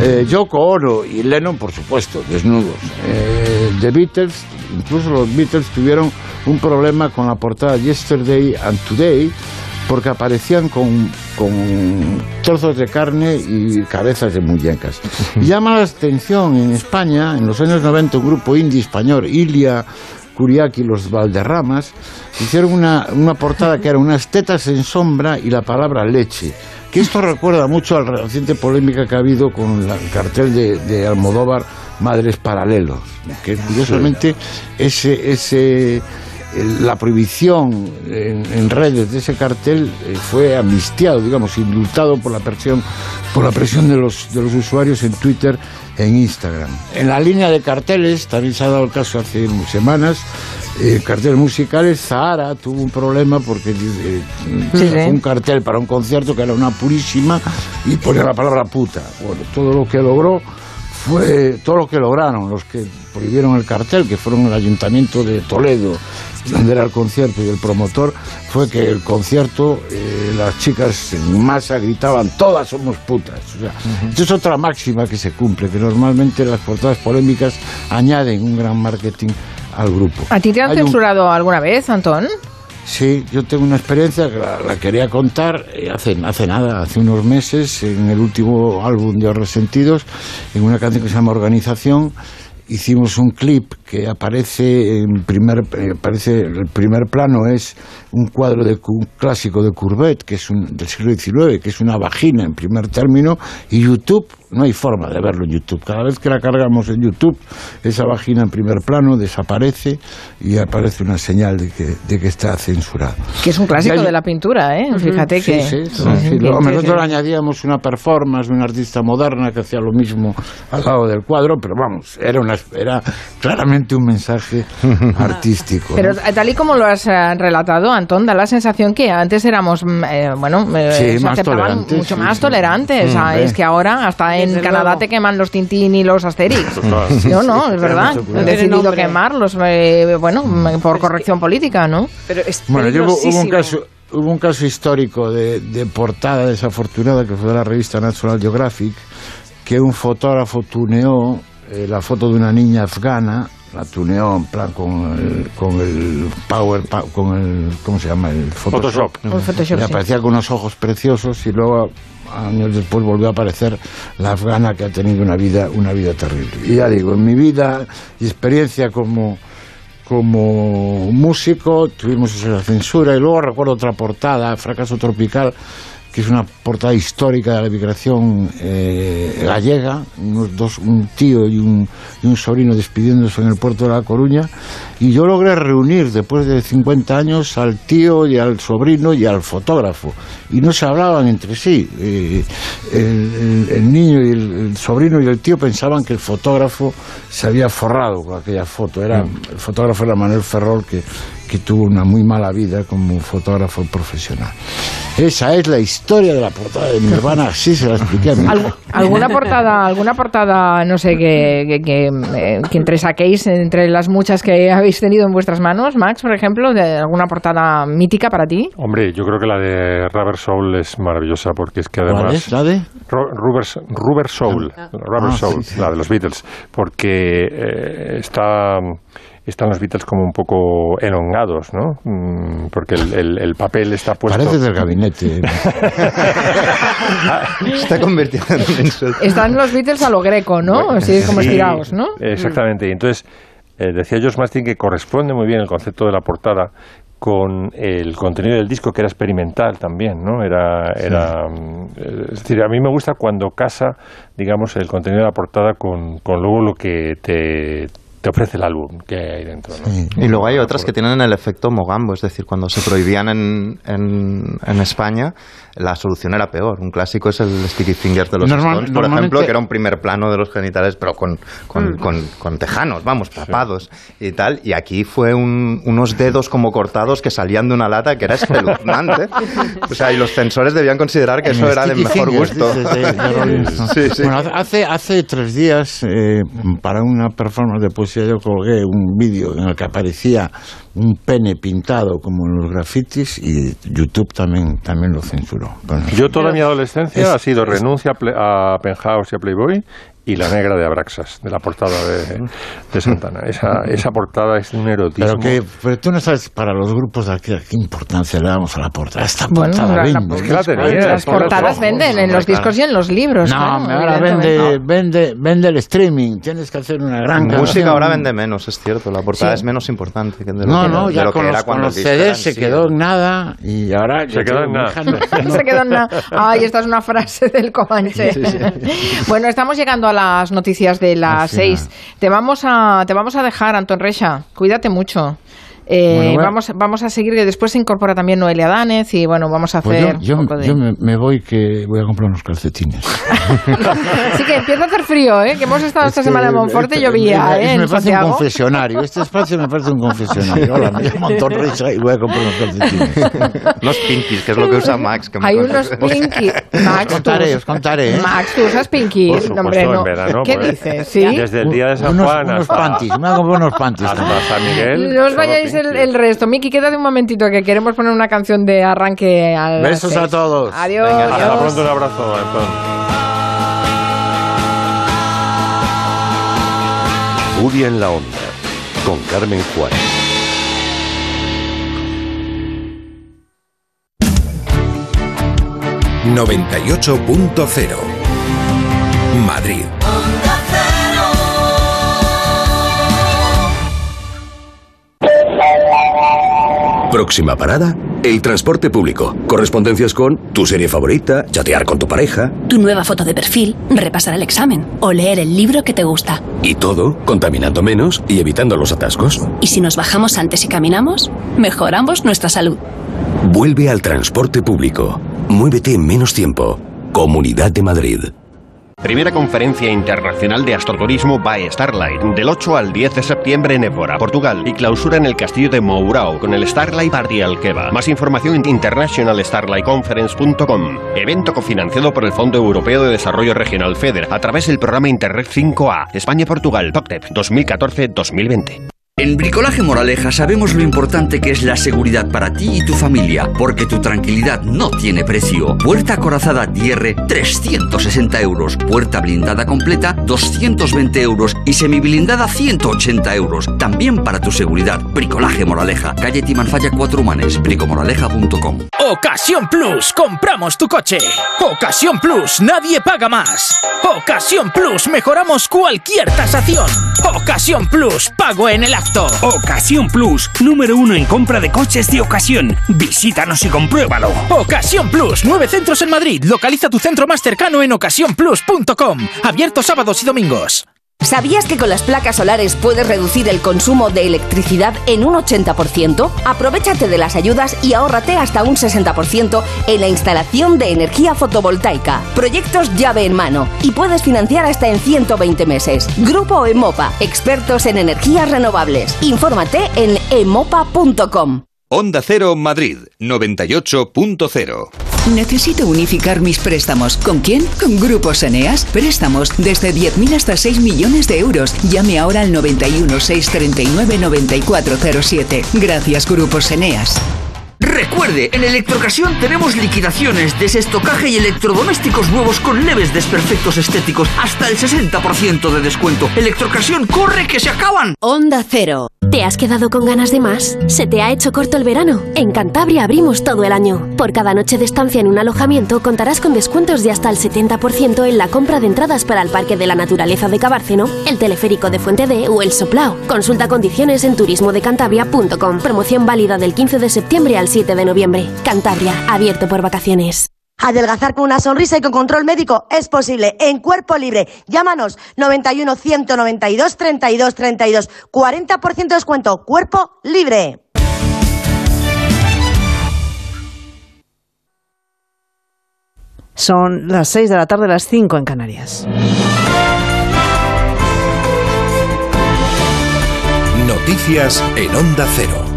Eh, Yoko Ono y Lennon, por supuesto, desnudos. Eh, The Beatles, incluso los Beatles tuvieron un problema con la portada Yesterday and Today porque aparecían con, con trozos de carne y cabezas de muñecas. Llama la atención en España, en los años 90, un grupo indie español, Ilia Curiaki y los Valderramas, hicieron una, una portada que era unas tetas en sombra y la palabra leche. Que esto recuerda mucho a la reciente polémica que ha habido con la- el cartel de, de Almodóvar Madres Paralelos, que curiosamente ese, ese la prohibición en, en redes de ese cartel eh, fue amnistiado, digamos, indultado por la presión, por la presión de los, de los usuarios en Twitter en Instagram. En la línea de carteles, también se ha dado el caso hace semanas, eh, carteles musicales, Zahara tuvo un problema porque eh, Sí, sí. un cartel para un concierto que era una purísima y ponía la palabra puta. Bueno, todo lo que logró fue todo lo que lograron los que prohibieron el cartel, que fueron el ayuntamiento de Toledo, donde era el concierto y el promotor, fue que el concierto, eh, las chicas en masa gritaban, todas somos putas. O sea, esto es otra máxima que se cumple, que normalmente las portadas polémicas añaden un gran marketing al grupo. ¿A ti te han Hay un- censurado alguna vez, Antón? Sí, yo tengo una experiencia que la, la quería contar eh, hace, hace nada, hace unos meses, en el último álbum de Los Resentidos, en una canción que se llama Organización, hicimos un clip que aparece en primer, eh, aparece, el primer plano es un cuadro de cu- un clásico de Courbet, que es un, del siglo XIX, que es una vagina en primer término, y YouTube, no hay forma de verlo en YouTube. Cada vez que la cargamos en YouTube, esa vagina en primer plano desaparece y aparece una señal de que, de que está censurado. Que es un clásico hay- de la pintura, ¿eh? Fíjate Sí, que... sí, sí, Sí, Luego sí, nosotros sí. añadíamos una performance de una artista moderna que hacía lo mismo al lado del cuadro, pero vamos, era, una, era claramente un mensaje artístico. Pero ¿no? tal y como lo has eh, relatado, Antón, da la sensación que antes éramos, mm, eh, bueno, eh, Sí, más tolerantes, mucho sí, más sí. tolerantes. Mm, Ah, es que ahora hasta en Desde Canadá luego. te queman los Tintín y los Asterix. Claro. No, no, es verdad. cuidado. decidido quemarlos, eh, bueno, mm, por corrección política, ¿no? Pero es Bueno, yo hubo, un caso, hubo un caso histórico de, de portada desafortunada que fue de la revista National Geographic, que un fotógrafo tuneó eh, la foto de una niña afgana, la tuneó en plan con el, con el Power, con el, ¿cómo se llama? El Photoshop. El Photoshop, y sí. aparecía con unos ojos preciosos y luego años después volvió a aparecer la afgana que ha tenido una vida, una vida terrible. Y ya digo, en mi vida y experiencia como como músico tuvimos esa censura y luego recuerdo otra portada, Fracaso Tropical, que es una portada histórica de la migración eh, gallega, unos dos, un tío y un, y un sobrino despidiéndose en el puerto de La Coruña, y yo logré reunir después de 50 años al tío y al sobrino y al fotógrafo, y no se hablaban entre sí. Eh, el, el- el niño y el, el sobrino y el tío pensaban que el fotógrafo se había forrado con aquella foto. Era, El fotógrafo era Manuel Ferrol, que, que tuvo una muy mala vida como fotógrafo profesional. Esa es la historia de la portada de Nirvana, así se la expliqué a mi hijo. ¿Alguna portada, alguna portada, no sé, que, que, que, eh, que entre saquéis entre las muchas que habéis tenido en vuestras manos, Max, por ejemplo, de alguna portada mítica para ti? Hombre, yo creo que la de Rubber Soul es maravillosa porque es que ¿Cuál además... es? ¿La de? Rubber, Rubber Soul, Rubber Ah, Soul, sí, sí. la de los Beatles, porque eh, está, están los Beatles como un poco elongados, ¿no? Mm, Porque el, el- el papel está puesto... Parece del gabinete. Está convirtiendo en. Están los Beatles a lo greco, ¿no? Así como Sí, estirados, ¿no? Exactamente. Y entonces, eh, decía Josh Mastin que corresponde muy bien el concepto de la portada con el contenido del disco, que era experimental también, ¿no? Era, era, eh, es decir, a mí me gusta cuando casa, digamos, el contenido de la portada con, con luego lo que te, te ofrece el álbum que hay dentro, ¿no? Y luego hay otras que tienen el efecto Mogambo, es decir, cuando se prohibían en, en, en España, la solución era peor. Un clásico es el Sticky Fingers de los Normal- Stones, por ejemplo, que era un primer plano de los genitales, pero con, con, Mm. con- con tejanos, vamos, tapados y tal. Y aquí fue un- unos dedos como cortados que salían de una lata que era espeluznante. O sea, y los censores debían considerar que eso era de mejor Fingers, gusto. Stones. Sí, sí. Bueno, hace, hace tres días, eh, para una performance de poesía, yo colgué un vídeo en el que aparecía un pene pintado como en los grafitis y YouTube también, también lo censuró. Yo toda mi adolescencia Es- ha sido renuncia a, a Penthouse y a Playboy y la negra de Abraxas, de la portada de, de Santana. Esa, esa portada es un erotismo. Pero, que, pero tú no sabes para los grupos de aquí qué importancia le damos a la portada. Esta Bueno, portada la- la- vende. Es que la tenía, las portadas venden en los discos y en los libros. No, claro, ahora vende, vende, vende el streaming. Tienes que hacer una gran Música canción. ahora vende menos, es cierto. La portada Sí. es menos importante que de lo No, que, no, de ya lo que con era los, cuando con los era CDs se sí. quedó en nada y ahora... Se quedó en nada. se quedó en nada. Ay, esta es una frase del Comanche. Sí, sí. Bueno, estamos llegando a las noticias de las seis. Te vamos a, te vamos a dejar, Anton Recha. Cuídate mucho. Eh, Bueno, bueno. Vamos, vamos a seguir, que después se incorpora también Noelia Danez y bueno, vamos a Pues hacer yo, yo, un poco de... yo me, me voy que voy a comprar unos calcetines. Sí que empieza a hacer frío, ¿eh? Que hemos estado esta Es que, semana en Monforte y este- llovía, ¿eh? Me parece un confesionario. Este espacio me parece un confesionario. Hola, me llamo Anton Recha y voy a comprar unos calcetines. Los pinkies, que es lo que usa Max. que Hay unos pinky. Max, Os contaré, os contaré. ¿eh? Max, tú usas pinky. Por supuesto, hombre, no. en verano. ¿Qué pues, dices? ¿Sí? Desde el día de San Unos, Juan unos hasta, panties. Me voy a comprar unos panties. hasta San Miguel. No os vayáis el, resto. Miki, quédate un momentito que queremos poner una canción de arranque a las Besos a todos. Adiós. Venga, hasta adiós. pronto, un abrazo, Antón. En la onda, con Carmen Juárez. Madrid. Próxima parada, el transporte público. Correspondencias con tu serie favorita, chatear con tu pareja Tu nueva foto de perfil, repasar el examen o leer el libro que te gusta. y todo contaminando menos y evitando los atascos. Y si nos bajamos antes y caminamos, mejoramos nuestra salud. Vuelve al transporte público. Muévete en menos tiempo. Comunidad de Madrid. Primera conferencia internacional de astroturismo by Starlight, del 8 al 10 de septiembre en Évora, Portugal, y clausura en el castillo de Mourao con el Starlight Party Alqueva. Más información en internationalstarlightconference.com. Evento cofinanciado por el Fondo Europeo de Desarrollo Regional FEDER a través del programa Interreg 5A, España-Portugal, POCTEP 2014-2020. En Bricolaje Moraleja sabemos lo importante que es la seguridad para ti y tu familia, porque tu tranquilidad no tiene precio. Puerta acorazada Tierre, 360 euros. Puerta blindada completa, 220 euros. Y semiblindada, 180 euros. También para tu seguridad. Bricolaje Moraleja, calle Timanfaya 4 Humanes, bricomoraleja.com. Ocasión Plus, compramos tu coche. Ocasión Plus, nadie paga más. Ocasión Plus, mejoramos cualquier tasación. Ocasión Plus, pago en el Ocasión Plus, número uno en compra de coches de ocasión. Visítanos y compruébalo. Ocasión Plus, nueve centros en Madrid. Localiza tu centro más cercano en ocasiónplus.com. Abierto sábados y domingos. ¿Sabías que con las placas solares puedes reducir el consumo de electricidad en un 80%? Aprovechate de las ayudas y ahórrate hasta un 60% en la instalación de energía fotovoltaica. Proyectos llave en mano y puedes financiar hasta en 120 meses. Grupo Emopa, expertos en energías renovables. Infórmate en emopa.com. Onda Cero Madrid 98.0 Necesito unificar mis préstamos. ¿Con quién? Con Grupos Eneas. Préstamos desde 10.000 hasta 6 millones de euros. Llame ahora al 91 639 9407. Gracias, Grupos Eneas. Recuerde, en Electrocasión tenemos liquidaciones, desestocaje y electrodomésticos nuevos con leves desperfectos estéticos, hasta el 60% de descuento. Electrocasión, corre que se acaban. Onda Cero. ¿Te has quedado con ganas de más? ¿Se te ha hecho corto el verano? En Cantabria abrimos todo el año. Por cada noche de estancia en un alojamiento contarás con descuentos de hasta el 70% en la compra de entradas para el Parque de la Naturaleza de Cabárceno, el teleférico de Fuente D o el Soplao. Consulta condiciones en turismodecantabria.com. Promoción válida del 15 de septiembre al 7 de noviembre. Cantabria, abierto por vacaciones. Adelgazar con una sonrisa y con control médico es posible en cuerpo libre. Llámanos 91 192 32 32. 40% de descuento. Cuerpo libre. Son las 6 de la tarde, las 5 en Canarias. Noticias en Onda Cero.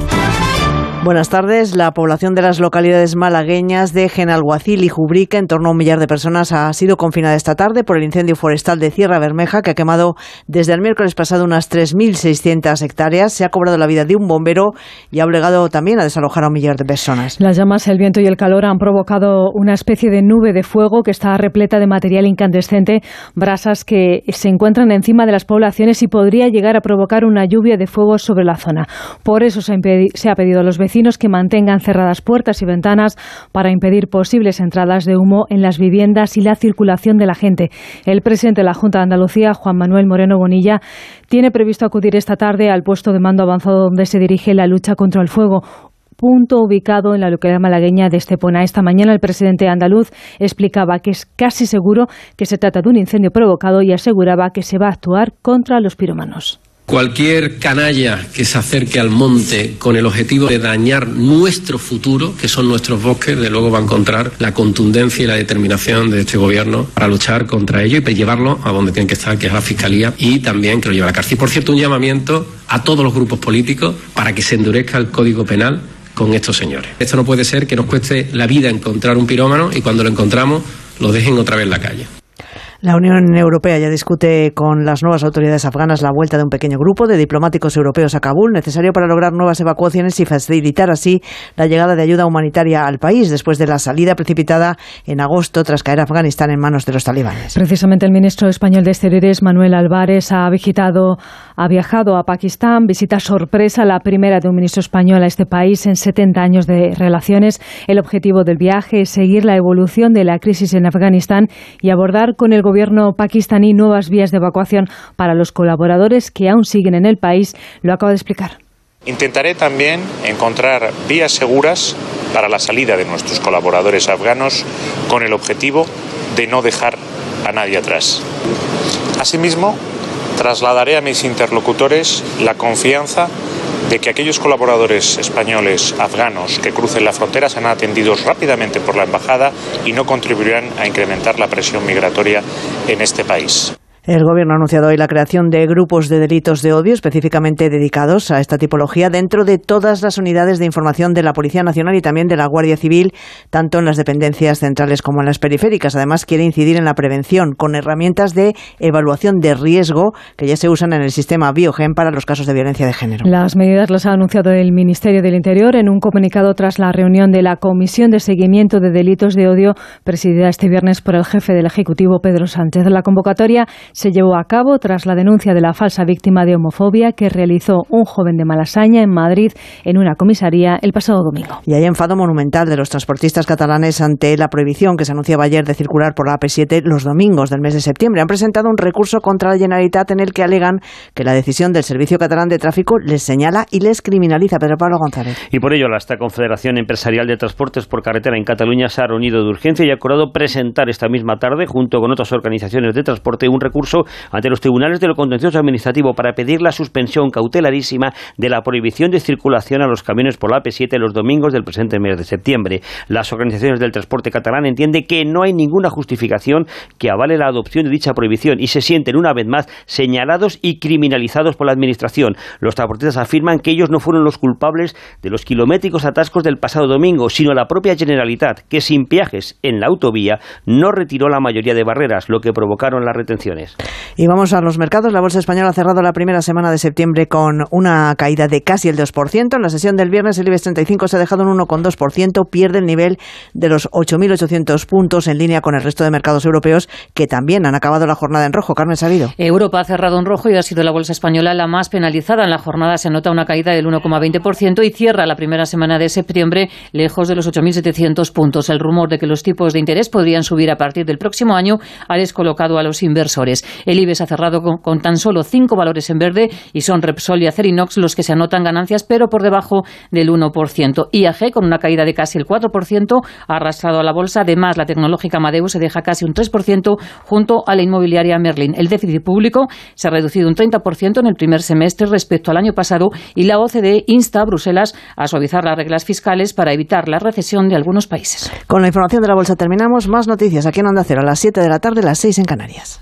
Buenas tardes. La población de las localidades malagueñas de Genalguacil y Jubrique, en torno a un millar de personas, ha sido confinada esta tarde por el incendio forestal de Sierra Bermeja, que ha quemado desde el miércoles pasado unas 3.600 hectáreas. Se ha cobrado la vida de un bombero y ha obligado también a desalojar a un millar de personas. Las llamas, el viento y el calor han provocado una especie de nube de fuego que está repleta de material incandescente, brasas que se encuentran encima de las poblaciones y podría llegar a provocar una lluvia de fuego sobre la zona. Por eso se ha pedido a los vecinos que mantengan cerradas puertas y ventanas para impedir posibles entradas de humo en las viviendas y la circulación de la gente. El presidente de la Junta de Andalucía, Juan Manuel Moreno Bonilla, tiene previsto acudir esta tarde al puesto de mando avanzado donde se dirige la lucha contra el fuego punto ubicado en la localidad malagueña de Estepona. Esta mañana el presidente andaluz explicaba que es casi seguro que se trata de un incendio provocado y aseguraba que se va a actuar contra los piromanos. Cualquier canalla que se acerque al monte con el objetivo de dañar nuestro futuro, que son nuestros bosques, de luego va a encontrar la contundencia y la determinación de este gobierno para luchar contra ello y para llevarlo a donde tienen que estar, que es la Fiscalía, y también que lo lleve a la cárcel. Y por cierto, un llamamiento a todos los grupos políticos para que se endurezca el Código Penal con estos señores. Esto no puede ser que nos cueste la vida encontrar un pirómano y cuando lo encontramos lo dejen otra vez en la calle. La Unión Europea ya discute con las nuevas autoridades afganas la vuelta de un pequeño grupo de diplomáticos europeos a Kabul, necesario para lograr nuevas evacuaciones y facilitar así la llegada de ayuda humanitaria al país después de la salida precipitada en agosto tras caer Afganistán en manos de los talibanes. Precisamente el ministro español de Exteriores, Manuel Álvarez, ha visitado, ha viajado a Pakistán, visita sorpresa, la primera de un ministro español a este país en 70 años de relaciones. El objetivo del viaje es seguir la evolución de la crisis en Afganistán y abordar con el gobierno pakistaní nuevas vías de evacuación para los colaboradores que aún siguen en el país. Lo acaba de explicar. Intentaré también encontrar vías seguras para la salida de nuestros colaboradores afganos con el objetivo de no dejar a nadie atrás. Asimismo, trasladaré a mis interlocutores la confianza de que aquellos colaboradores españoles afganos que crucen la frontera serán atendidos rápidamente por la embajada y no contribuirán a incrementar la presión migratoria en este país. El Gobierno ha anunciado hoy la creación de grupos de delitos de odio específicamente dedicados a esta tipología dentro de todas las unidades de información de la Policía Nacional y también de la Guardia Civil, tanto en las dependencias centrales como en las periféricas. Además, quiere incidir en la prevención con herramientas de evaluación de riesgo que ya se usan en el sistema Biogen para los casos de violencia de género. Las medidas las ha anunciado el Ministerio del Interior en un comunicado tras la reunión de la Comisión de Seguimiento de Delitos de Odio presidida este viernes por el jefe del Ejecutivo, Pedro Sánchez. La convocatoria se llevó a cabo tras la denuncia de la falsa víctima de homofobia que realizó un joven de Malasaña en Madrid en una comisaría el pasado domingo. Y hay enfado monumental de los transportistas catalanes ante la prohibición que se anunciaba ayer de circular por la AP7 los domingos del mes de septiembre. Han presentado un recurso contra la Generalitat en el que alegan que la decisión del Servicio Catalán de Tráfico les señala y les criminaliza. Pedro Pablo González. Y por ello, la esta Confederación Empresarial de Transportes por Carretera en Cataluña se ha reunido de urgencia y ha acordado presentar esta misma tarde, junto con otras organizaciones de transporte, un recurso ante los tribunales de lo contencioso administrativo para pedir la suspensión cautelarísima de la prohibición de circulación a los camiones por la AP7 los domingos del presente mes de septiembre. Las organizaciones del transporte catalán entienden que no hay ninguna justificación que avale la adopción de dicha prohibición y se sienten una vez más señalados y criminalizados por la Administración. Los transportistas afirman que ellos no fueron los culpables de los kilométricos atascos del pasado domingo, sino la propia Generalitat, que sin viajes en la autovía no retiró la mayoría de barreras, lo que provocaron las retenciones. Y vamos a los mercados. La bolsa española ha cerrado la primera semana de septiembre con una caída de casi el 2%. En la sesión del viernes el IBEX 35 se ha dejado un 1,2%, pierde el nivel de los 8.800 puntos en línea con el resto de mercados europeos que también han acabado la jornada en rojo. Carmen Sabido. Europa ha cerrado en rojo y ha sido la bolsa española la más penalizada. En la jornada se nota una caída del 1,20% y cierra la primera semana de septiembre lejos de los 8.700 puntos. El rumor de que los tipos de interés podrían subir a partir del próximo año ha descolocado a los inversores. El IBEX ha cerrado con, tan solo cinco valores en verde y son Repsol y Acerinox los que se anotan ganancias, pero por debajo del 1%. IAG, con una caída de casi el 4%, ha arrastrado a la bolsa. Además, la tecnológica Amadeus se deja casi un 3% junto a la inmobiliaria Merlin. El déficit público se ha reducido un 30% en el primer semestre respecto al año pasado y la OCDE insta a Bruselas a suavizar las reglas fiscales para evitar la recesión de algunos países. Con la información de la bolsa terminamos. Más noticias aquí en Onda Cero a las 7 de la tarde, las 6 en Canarias.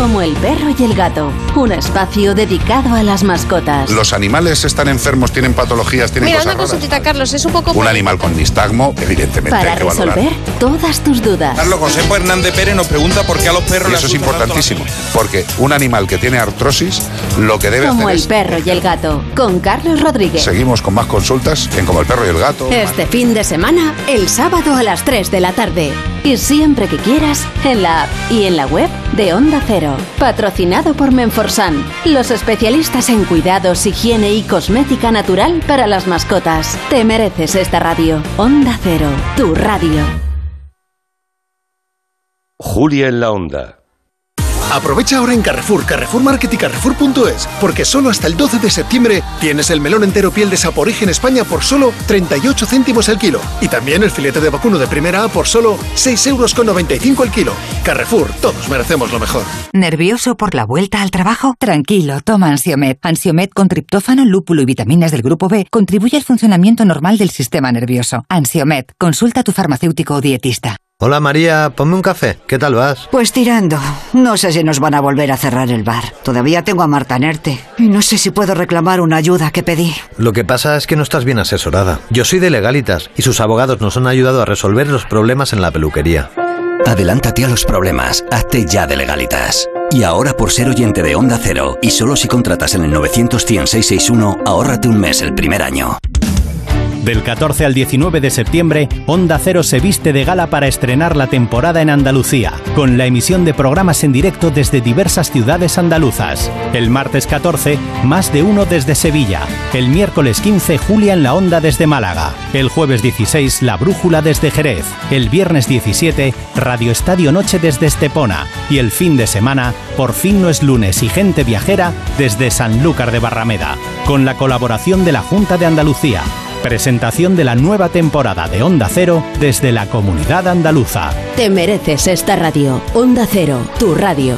Como el perro y el gato, un espacio dedicado a las mascotas. Los animales están enfermos, tienen patologías, tienen Mira, cosas una raras. cosita, Carlos, es un poco... Un animal con nistagmo, evidentemente Para hay que valorar. resolver todas tus dudas. Carlos Josepo Hernández Pérez nos pregunta por qué a los perros. Y eso es importantísimo, porque un animal que tiene artrosis, lo que debe Como hacer el es. perro y el gato, con Carlos Rodríguez. Seguimos con más consultas en Como el perro y el gato. Este fin de semana, el sábado a las 3 de la tarde. Y siempre que quieras, en la app y en la web de Onda Cero. Patrocinado por Menforsan, los especialistas en cuidados, higiene y cosmética natural para las mascotas. Te mereces esta radio. Onda Cero, tu radio. Julia en la onda. Aprovecha ahora en Carrefour, Carrefour Market y Carrefour.es, porque solo hasta el 12 de septiembre tienes el melón entero piel de Saporigen España por solo 38 céntimos el kilo. Y también el filete de vacuno de primera A por solo 6 euros con 95 el kilo. Carrefour, todos merecemos lo mejor. ¿Nervioso por la vuelta al trabajo? Tranquilo, toma Ansiomed. Ansiomed con triptófano, lúpulo y vitaminas del grupo B contribuye al funcionamiento normal del sistema nervioso. Ansiomed, consulta a tu farmacéutico o dietista. Hola María, ponme un café. ¿Qué tal vas? Pues tirando. No sé si nos van a volver a cerrar el bar. Todavía tengo a Marta Nerte. Y no sé si puedo reclamar una ayuda que pedí. Lo que pasa es que no estás bien asesorada. Yo soy de Legalitas y sus abogados nos han ayudado a resolver los problemas en la peluquería. Adelántate a los problemas, hazte ya de legalitas. Y ahora por ser oyente de Onda Cero, y solo si contratas en el 91661, ahórrate un mes el primer año. Del 14 al 19 de septiembre, Onda Cero se viste de gala para estrenar la temporada en Andalucía, con la emisión de programas en directo desde diversas ciudades andaluzas. El martes 14, más de uno desde Sevilla. El miércoles 15, Julia en la Onda desde Málaga. El jueves 16, La Brújula desde Jerez. El viernes 17, Radio Estadio Noche desde Estepona. Y el fin de semana, Por fin no es lunes y gente viajera desde Sanlúcar de Barrameda. Con la colaboración de la Junta de Andalucía. Presentación de la nueva temporada de Onda Cero desde la comunidad andaluza. Te mereces esta radio. Onda Cero, tu radio.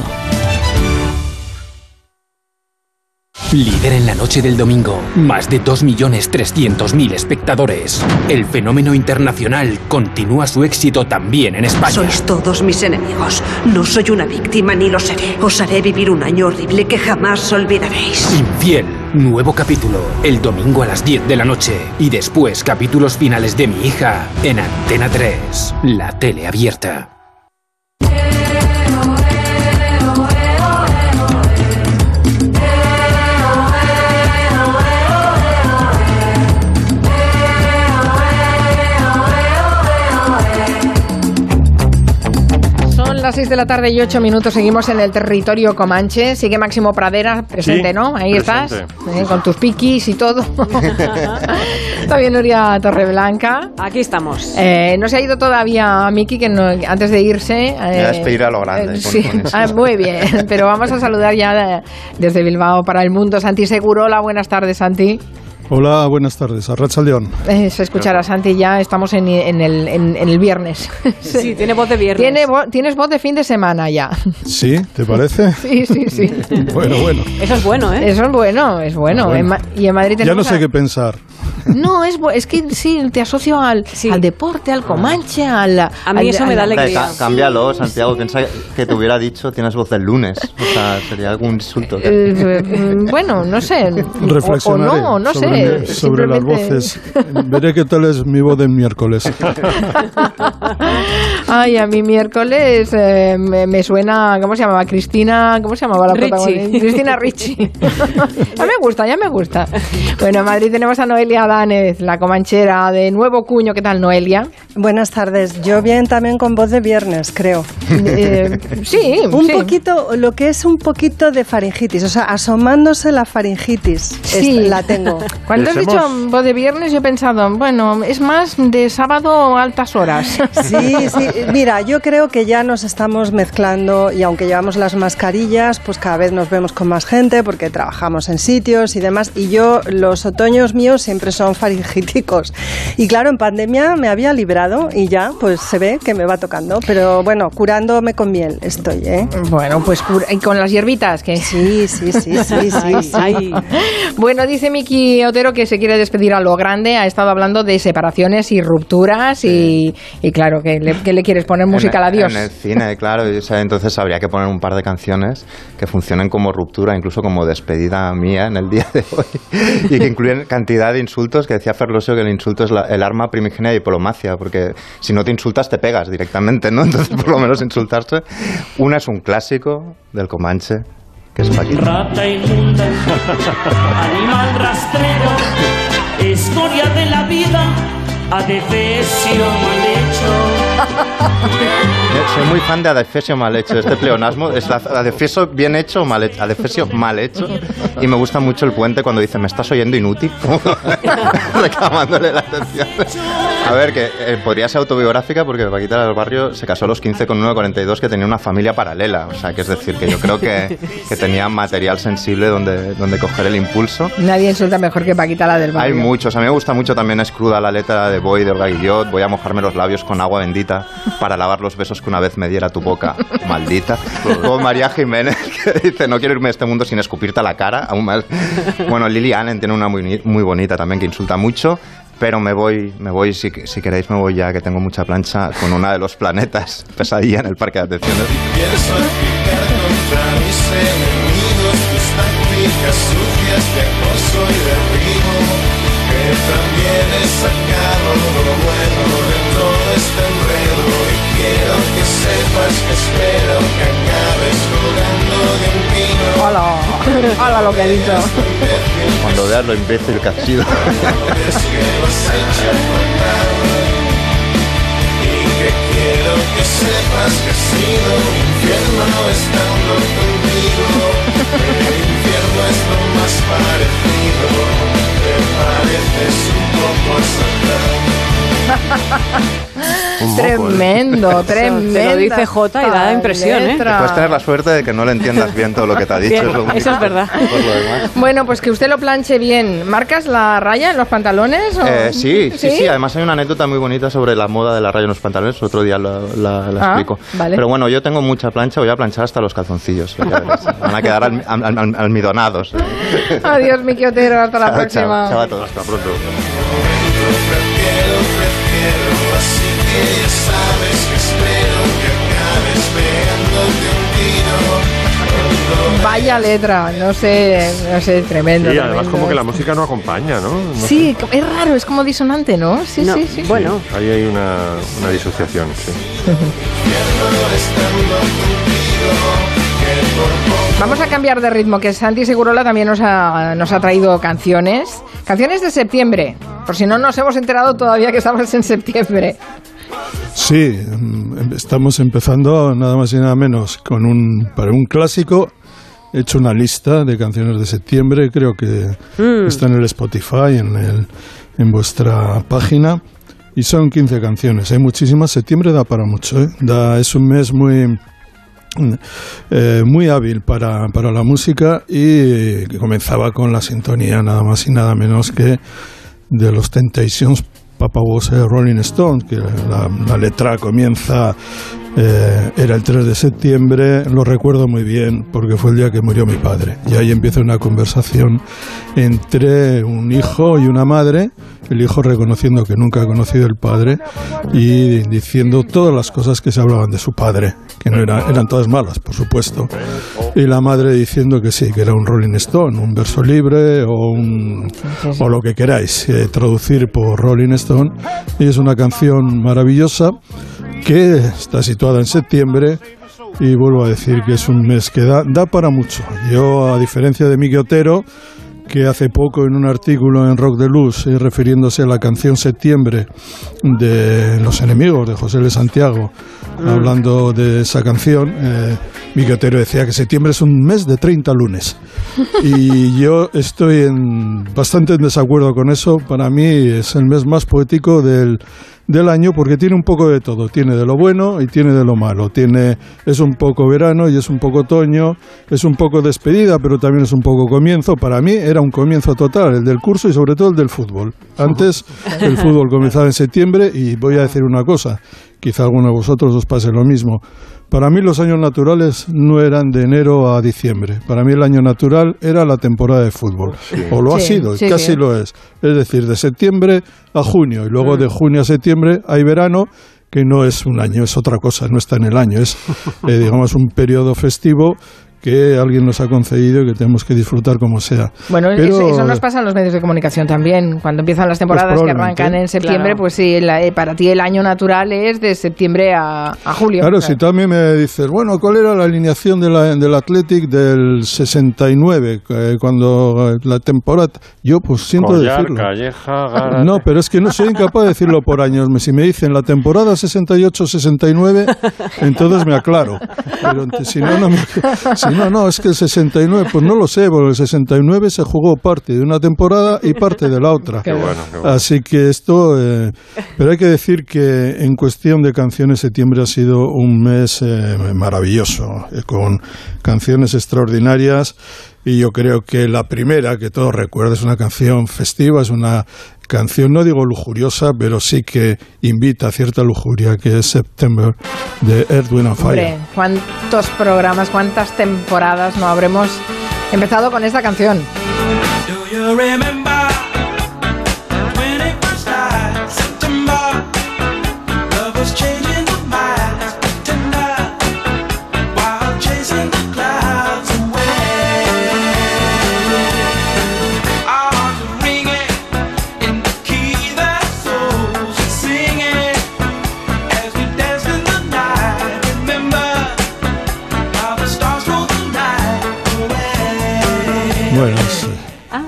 Líder en la noche del domingo. Más de 2.300.000 espectadores. El fenómeno internacional continúa su éxito también en España. Sois todos mis enemigos. No soy una víctima ni lo seré. Os haré vivir un año horrible que jamás olvidaréis. Infiel. Nuevo capítulo. El domingo a las 10 de la noche. Y después capítulos finales de mi hija en Antena 3. La tele abierta. Las las 6 de la tarde y 8 minutos seguimos en el territorio Comanche. Sigue Máximo Pradera presente, Sí, ¿no? Ahí presente. estás, eh, con tus piquis y todo. También Nuria Torreblanca. Aquí estamos. Eh, no se ha ido todavía Miki, que no- antes de irse. eh, a despedir a lo grande, eh, con- sí. con. Ah, muy bien, pero vamos a saludar ya de- desde Bilbao para el mundo. Santi Segurola, buenas tardes, Santi. Hola, buenas tardes. Arracha León. Eh, se escuchará Santi ya, estamos en, en el, en- en el viernes. Sí, tiene voz de viernes. Tiene vo- tienes voz de fin de semana ya. ¿Sí? ¿Te parece? Sí, sí, sí. Bueno, bueno. Eso es bueno, ¿eh? Eso es bueno, es bueno. Bueno. En Ma- y en Madrid Ya tenemos no sé a- qué pensar. No, es, bu- es que sí, te asocio al, al deporte, al comanche, al... A mí eso me da ca- cámbialo, Santiago. Piensa que te hubiera dicho tienes voz del lunes. O sea, sería algún insulto. Eh, bueno, no sé. O, o Reflexionaré no, no sobre, sé. mi- sobre las voces. Veré qué tal es mi voz del miércoles. Ay, a mí miércoles eh, me, me suena, ¿cómo se llamaba? Cristina, ¿cómo se llamaba la protagonista? Cristina Ricci. ya me gusta, ya me gusta. Bueno, en Madrid tenemos a Noelia La comanchera de Nuevo Cuño. ¿Qué tal, Noelia? Buenas tardes. Yo bien también con voz de viernes, creo. Eh, sí, un sí. poquito, lo que es un poquito de faringitis, o sea, asomándose la faringitis. Sí. Es- la tengo. Cuando has dicho voz de viernes, yo he pensado, bueno, es más de sábado a altas horas. Sí, sí. Mira, yo creo que ya nos estamos mezclando y aunque llevamos las mascarillas, pues cada vez nos vemos con más gente porque trabajamos en sitios y demás. Y yo, los otoños míos siempre son faringíticos. Y claro, en pandemia me había librado y ya, pues se ve que me va tocando. Pero bueno, curándome con miel estoy, ¿eh? Bueno, pues cura- y con las hierbitas, que Sí, sí, sí, sí, sí. sí. Bueno, dice Miki Otero que se quiere despedir a lo grande. Ha estado hablando de separaciones y rupturas y, y claro, que le, que le quieres poner música en, al adiós. En el cine, claro. y, o sea, entonces habría que poner un par de canciones que funcionen como ruptura, incluso como despedida mía en el día de hoy. y que incluyen cantidad de insultos, que decía Ferlosio que el insulto es el arma primigenia de diplomacia, porque si no te insultas te pegas directamente, ¿no? Entonces por lo menos insultarse. Una es un clásico del Comanche, que es Paquita. Rata inmunda, animal rastrero, escoria de la vida, adefesio mal hecho. Soy muy fan de Adefesio mal hecho, este pleonasmo. Es Adefesio bien hecho o mal hecho. Adefesio mal hecho. Y me gusta mucho el puente cuando dice, ¿me estás oyendo inútil? Reclamándole la atención. A ver, que eh, podría ser autobiográfica porque Paquita del Barrio se casó a los 15 con uno de 42 que tenía una familia paralela. O sea, que es decir, que yo creo que, que tenía material sensible donde, donde coger el impulso. Nadie insulta mejor que Paquita la del Hay barrio. muchos. A mí me gusta mucho también es cruda la letra de Boy de Olga Guillot. Voy a mojarme los labios con agua bendita para lavar los besos que una vez me diera tu boca, maldita. O María Jiménez que dice, no quiero irme de este mundo sin escupirte a la cara, aún más. Bueno, Lily Allen tiene una muy, muy bonita también que insulta mucho. Pero me voy, me voy si, si queréis me voy ya que tengo mucha plancha con una de los planetas, pesadilla en el parque de atenciones. Quiero que sepas que espero que acabes colgando de un pino. Hola, hola lo que he dicho. Cuando veas lo imbécil que ha sido. Has que quiero que sepas que ha sido un infierno estando contigo. El infierno es lo más parecido. Tremendo, tremendo. Te lo dice Jota y da impresión, ¿eh? Puedes tener la suerte de que no le entiendas bien todo lo que te ha dicho. Bien, es eso es verdad. Bueno, pues que usted lo planche bien. ¿Marcas la raya en los pantalones? o- Eh, sí, sí, sí, Además hay una anécdota muy bonita sobre la moda de la raya en los pantalones. Otro día la, la- la Ah, explico. vale. Pero bueno, yo tengo mucha plancha. Voy a planchar hasta los calzoncillos. Van a quedar almi- al- al- al- almidonados. Adiós, Miki Otero. Hasta la Chao, próxima. Chao, chao a todos. Hasta pronto. Vaya letra, no sé, no sé, tremendo. Sí, además tremendo. como que la música no acompaña, ¿no? No sé. Sí, es raro, es como disonante, ¿no? Sí, sí, sí. Bueno. Ahí hay una, una disociación, sí. Vamos a cambiar de ritmo, que Santi Segurola también nos ha, nos ha traído canciones. Canciones de septiembre, por si no nos hemos enterado todavía que estamos en septiembre. Sí, mm, estamos empezando nada más y nada menos con un para un clásico. He hecho una lista de canciones de septiembre, creo que Mm. está en el Spotify, en, el, en vuestra página, y son 15 canciones. Hay muchísimas. Septiembre da para mucho, ¿eh? Da, es un mes muy, eh, muy hábil para, para la música y que comenzaba con la sintonía nada más y nada menos que de los Temptations Papa a Rolling Stone, que la, la letra comienza, eh, era el 3 de septiembre, lo recuerdo muy bien porque fue el día que murió mi padre. Y ahí empieza una conversación entre un hijo y una madre, el hijo reconociendo que nunca ha conocido el padre y diciendo todas las cosas que se hablaban de su padre, que no era- eran todas malas, por supuesto. Y la madre diciendo que sí, que era un Rolling Stone, un verso libre o, un, o lo que queráis, eh, traducir por Rolling Stone. Y es una canción maravillosa que está situada en septiembre y vuelvo a decir que es un mes que da, da para mucho. Yo, a diferencia de Miguel Otero, que hace poco en un artículo en Rock de Luz, eh, refiriéndose a la canción Septiembre de Los Enemigos de José L. Santiago, Mm. hablando de esa canción, eh, Miguel Otero decía que septiembre es un mes de 30 lunes. Y yo estoy en, bastante en desacuerdo con eso. Para mí es el mes más poético del, del año porque tiene un poco de todo. Tiene de lo bueno y tiene de lo malo. Tiene, es un poco verano y es un poco otoño. Es un poco despedida, pero también es un poco comienzo. Para mí era un comienzo total, el del curso y sobre todo el del fútbol. Antes el fútbol comenzaba en septiembre y voy a decir una cosa. Quizá alguno de vosotros os pase lo mismo. Para mí los años naturales no eran de enero a diciembre. Para mí el año natural era la temporada de fútbol. O lo ha sido, sí, casi sí. lo es. Es decir, de septiembre a junio y luego de junio a septiembre hay verano que no es un año, es otra cosa, no está en el año, es eh, digamos un periodo festivo que alguien nos ha concedido y que tenemos que disfrutar como sea. Bueno, Pero- eso, eso nos pasa en los medios de comunicación también. Cuando empiezan las temporadas que probablemente. arrancan en septiembre, Claro. pues sí, la- eh, para ti el año natural es de septiembre a, a julio. Claro, si tú a mí me dices, bueno, ¿cuál era la alineación de la, del Athletic del 69, eh, cuando eh, la temporada... Yo pues siento Collar, decirlo. Calleja, Gárate. No, pero es que no soy incapaz de decirlo por años. Me- Si me dicen la temporada 68-69, entonces me aclaro. Pero si no, no, me- si no, no, es que el 69, pues no lo sé, porque el 69 se jugó parte de una temporada y parte de la otra. Qué bueno, qué bueno. Así que esto, eh, pero hay que decir que en cuestión de canciones, septiembre ha sido un mes eh, maravilloso, eh, con canciones extraordinarias. Y yo creo que la primera, que todos recuerdan, es una canción festiva, es una canción, no digo lujuriosa, pero sí que invita a cierta lujuria, que es September de Earth, Wind and Fire. Hombre, ¿cuántos programas, cuántas temporadas no habremos empezado con esta canción? Do you remember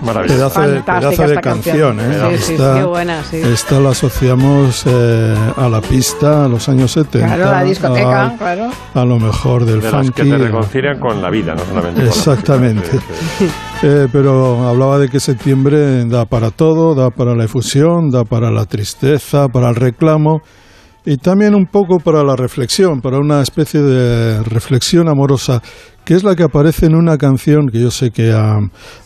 Maravilloso. Pedazo de, pedazo de esta canción, canción. ¿eh? Sí, sí, esta, qué buena, sí. esta la asociamos eh, a la pista a los años 70. Claro, la discoteca, a, claro. a lo mejor del De las que funky. te reconcilian con la vida, no solamente con la Exactamente. Eh, pero hablaba de que septiembre da para todo, da para la efusión, da para la tristeza, para el reclamo y también un poco para la reflexión, para una especie de reflexión amorosa, que es la que aparece en una canción que yo sé que a,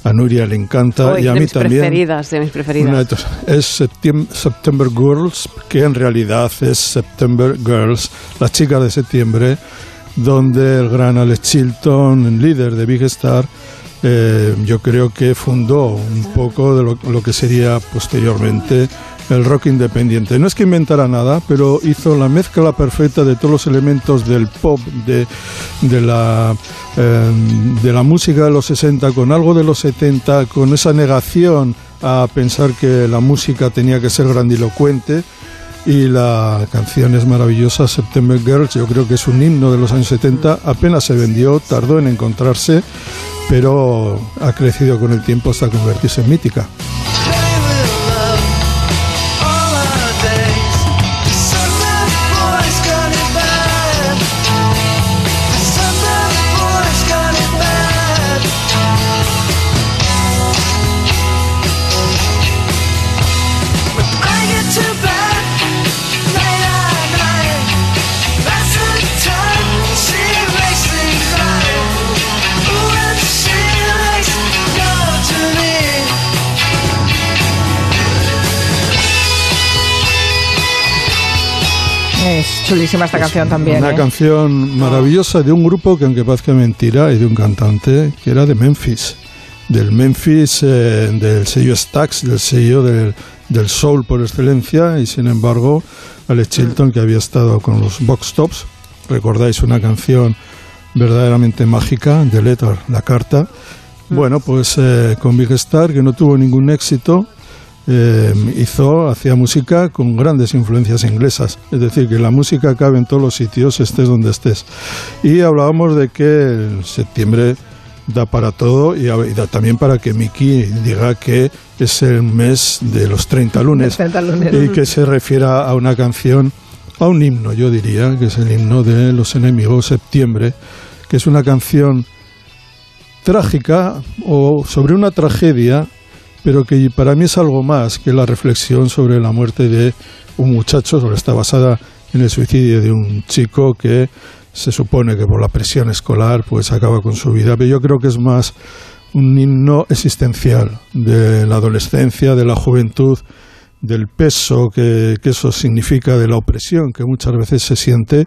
a Nuria le encanta y a mí también. preferidas, de mis preferidas. Una es September Girls, que en realidad es September Girls, las chicas de septiembre, donde el gran Alex Chilton, líder de Big Star, eh, yo creo que fundó un poco de lo, lo que sería posteriormente el rock independiente. No es que inventara nada, pero hizo la mezcla perfecta de todos los elementos del pop, de, de, la, eh, de la música de los 60, con algo de los 70, con esa negación a pensar que la música tenía que ser grandilocuente. Y la canción es maravillosa, September Girls, yo creo que es un himno de los años 70, apenas se vendió, tardó en encontrarse, pero ha crecido con el tiempo hasta convertirse en mítica. Chulísima esta canción también. Una ¿eh? canción maravillosa de un grupo que aunque parezca mentira, y de un cantante que era de Memphis. Del Memphis, eh, del sello Stax, del sello del, del soul por excelencia, y sin embargo, Alex Chilton, que había estado con los Box Tops, recordáis una canción verdaderamente mágica, The Letter, la carta. Bueno, pues eh, con Big Star, que no tuvo ningún éxito, eh, hizo, hacía música con grandes influencias inglesas. Es decir, que la música cabe en todos los sitios, estés donde estés. Y hablábamos de que el septiembre da para todo y da también para que Miki diga que es el mes de los 30 lunes, 30 lunes. y que se refiera a una canción, a un himno, yo diría, que es el himno de los enemigos septiembre, que es una canción trágica o sobre una tragedia, pero que para mí es algo más que la reflexión sobre la muerte de un muchacho, sobre está basada en el suicidio de un chico que se supone que por la presión escolar pues acaba con su vida, pero yo creo que es más un himno existencial de la adolescencia, de la juventud, del peso que, que eso significa, de la opresión que muchas veces se siente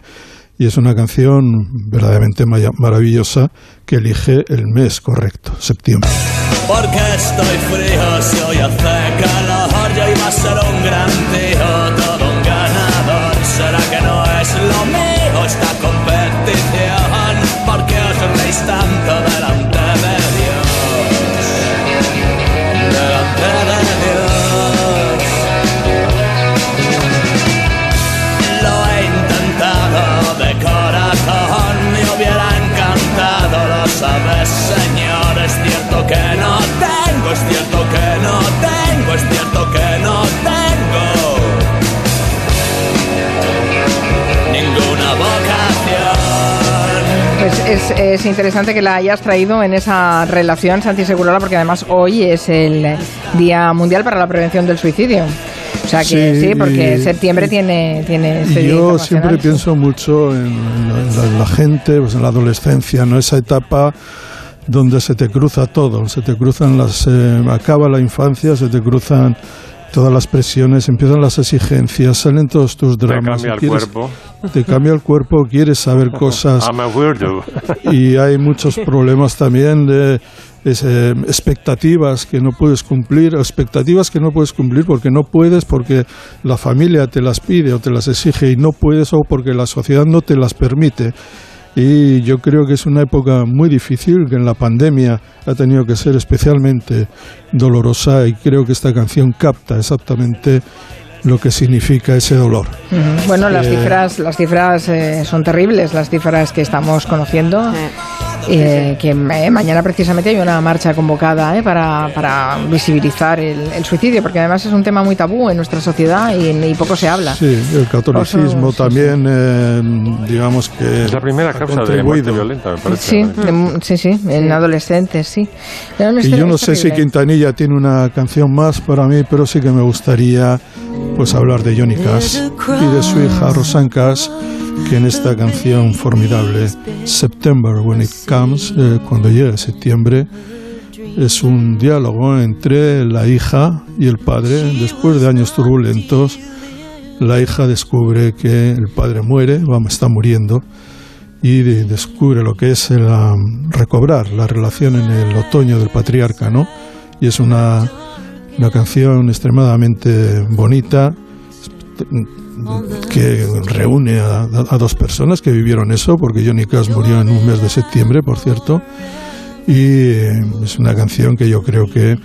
y es una canción verdaderamente maravillosa que elige el mes correcto, septiembre. Porque estoy frío Es cierto que no tengo Ninguna vocación Pues es, es interesante que la hayas traído en esa relación, Santi Segurola, porque además hoy es el Día Mundial para la Prevención del Suicidio. O sea que sí, Sí, porque y- septiembre tiene, tiene este día Yo siempre pienso mucho en, la, en la gente, pues en la adolescencia, ¿no? Esa etapa donde se te cruza todo, se te cruzan las... eh, acaba la infancia, se te cruzan todas las presiones, empiezan las exigencias, salen todos tus dramas. cambia y el quieres- cuerpo. Te cambia el cuerpo, quieres saber cosas. I'm a weirdo. y hay muchos problemas también de es, eh, expectativas que no puedes cumplir, expectativas que no puedes cumplir porque no puedes, porque la familia te las pide o te las exige y no puedes o porque la sociedad no te las permite. Y yo creo que es una época muy difícil, que en la pandemia ha tenido que ser especialmente dolorosa y creo que esta canción capta exactamente lo que significa ese dolor. Bueno, las Eh, cifras, las cifras eh, son terribles, las cifras que estamos conociendo. eh, que eh, mañana precisamente hay una marcha convocada eh, para, para visibilizar el, el suicidio, porque además es un tema muy tabú en nuestra sociedad y, y poco se habla. Sí, el catolicismo Oso, sí, también, eh, digamos que... Es la primera causa de muerte violenta, me parece. Sí, de sí, sí, en adolescentes, sí. Y yo no sé si. Quintanilla tiene una canción más para mí, pero sí que me gustaría pues hablar de Johnny Cash y de su hija Rosanne Cash, que en esta canción formidable, September When It Comes, eh, cuando llega septiembre, es un diálogo entre la hija y el padre. Después de años turbulentos, la hija descubre que el padre muere, vamos, está muriendo, y de- descubre lo que es el, um, recobrar la relación en el otoño del patriarca, ¿no? Y es una, una canción extremadamente bonita que reúne a, a dos personas que vivieron eso, porque Johnny Cash murió en un mes de septiembre, por cierto, y eh, es una canción que yo creo que